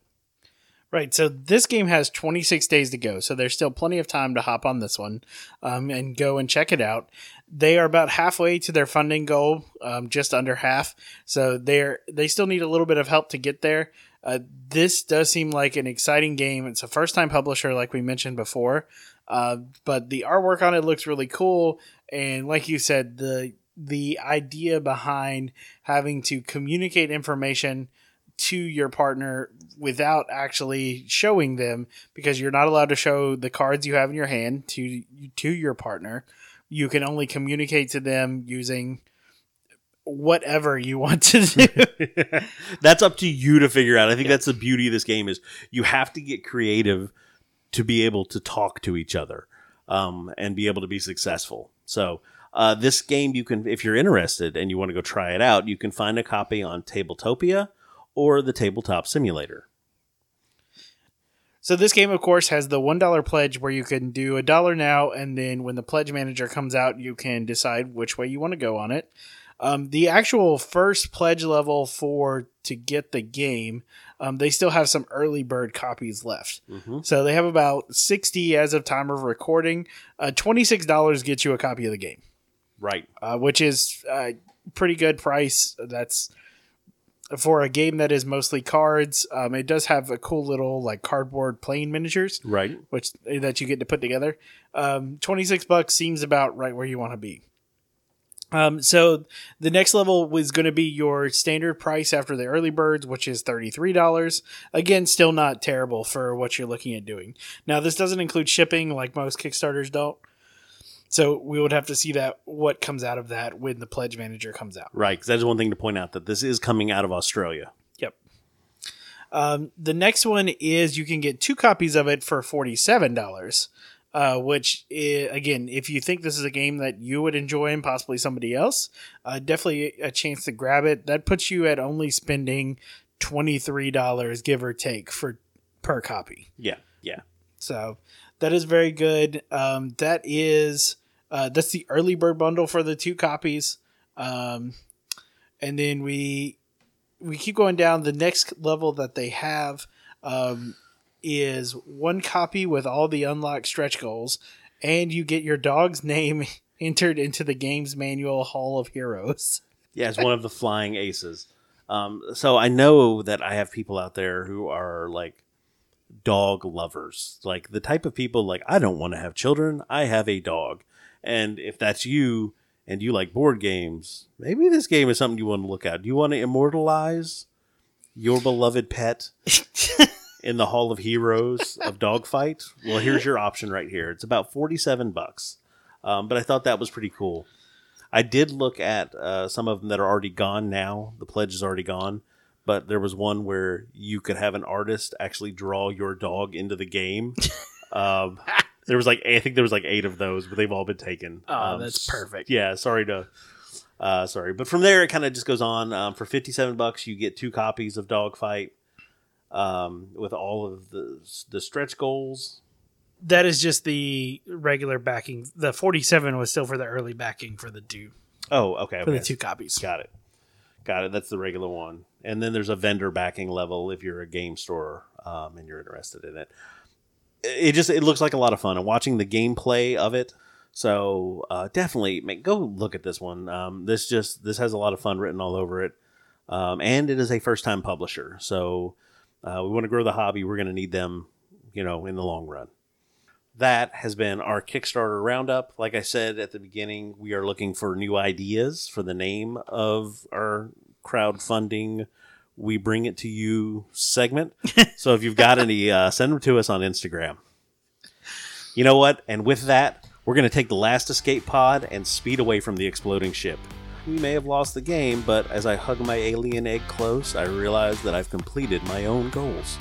Right. So this game has 26 days to go. So there's still plenty of time to hop on this one um, and go and check it out. They are about halfway to their funding goal, um, just under half. So they're they still need a little bit of help to get there. Uh, this does seem like an exciting game. It's a first time publisher, like we mentioned before. Uh, but the artwork on it looks really cool. And like you said, the the idea behind having to communicate information to your partner without actually showing them because you're not allowed to show the cards you have in your hand to to your partner. You can only communicate to them using whatever you want to do. that's up to you to figure out. I think that's the beauty of this game is you have to get creative to be able to talk to each other um, and be able to be successful. So uh, this game, you can, if you're interested and you want to go try it out, you can find a copy on Tabletopia or the Tabletop Simulator. So this game, of course, has the one dollar pledge where you can do a dollar now, and then when the pledge manager comes out, you can decide which way you want to go on it. Um, the actual first pledge level for to get the game, um, they still have some early bird copies left. Mhm. So they have about sixty as of time of recording. Uh, Twenty six dollars gets you a copy of the game, Right. uh, which is a pretty good price. That's for a game that is mostly cards. Um, it does have a cool little like cardboard plane miniatures Right. which that you get to put together. Um, Twenty six bucks seems about right where you want to be. Um, so the next level was going to be your standard price after the early birds, which is thirty three dollars. Again, still not terrible for what you're looking at doing. Now, this doesn't include shipping, like most Kickstarters don't. So we would have to see that what comes out of that when the pledge manager comes out. Right. Because that's one thing to point out that this is coming out of Australia. Yep. Um, the next one is you can get two copies of it for forty-seven dollars. Uh, which i again, if you think this is a game that you would enjoy and possibly somebody else, uh, definitely a chance to grab it. That puts you at only spending twenty-three dollars, give or take, for per copy. Yeah. Yeah. So that is very good. Um, that is Uh, that's the early bird bundle for the two copies. Um, and then we we keep going down. The next level that they have um, is one copy with all the unlocked stretch goals, and you get your dog's name entered into the game's manual Hall of Heroes. Yeah, it's one of the flying aces. Um, so I know that I have people out there who are like dog lovers, like the type of people like I don't want to have children. I have a dog, and if that's you and you like board games, maybe this game is something you want to look at. Do you want to immortalize your beloved pet in the Hall of Heroes of Dogfight? Well, here's your option right here. It's about forty-seven bucks, um, but I thought that was pretty cool. I did look at uh, some of them that are already gone now. The pledge is already gone, but there was one where you could have an artist actually draw your dog into the game. um, there was like I think there was like eight of those, but they've all been taken. Oh, Um, that's perfect. Yeah, sorry to. Uh, sorry, but from there it kind of just goes on. Um, for fifty-seven bucks, you get two copies of Dogfight um, with all of the the stretch goals. That is just the regular backing. The 47 was still for the early backing for the two Oh, okay. for the two copies. Got it. Got it. That's the regular one. And then there's a vendor backing level if you're a game store um, and you're interested in it. It just it looks like a lot of fun. And watching the gameplay of it, so uh, definitely go look at this one. Um, this just this has a lot of fun written all over it, um, and it is a first time publisher. So uh, we want to grow the hobby. We're going to need them, you know, in the long run that has been our Kickstarter roundup. Like I said at the beginning, we are looking for new ideas for the name of our crowdfunding. We bring it to you segment. so if you've got any, uh, send them to us on Instagram. You know what? And with that, we're going to take the last escape pod and speed away from the exploding ship. We may have lost the game, but as I hug my alien egg close, I realize that I've completed my own goals.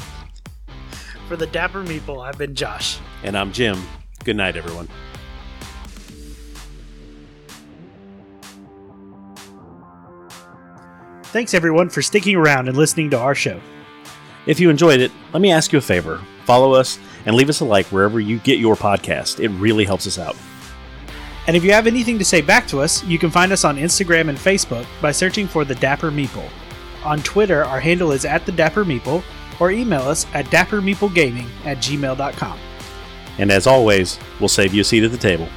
For the Dapper Meeple, I've been Josh. And I'm Jim. Good night, everyone. Thanks everyone for sticking around and listening to our show. If you enjoyed it, let me ask you a favor. Follow us and leave us a like wherever you get your podcast. It really helps us out. And if you have anything to say back to us, you can find us on Instagram and Facebook by searching for the Dapper Meeple. On Twitter, our handle is at the Dapper Meeple, or email us at dappermeeplegaming at gmail.com. And as always, we'll save you a seat at the table.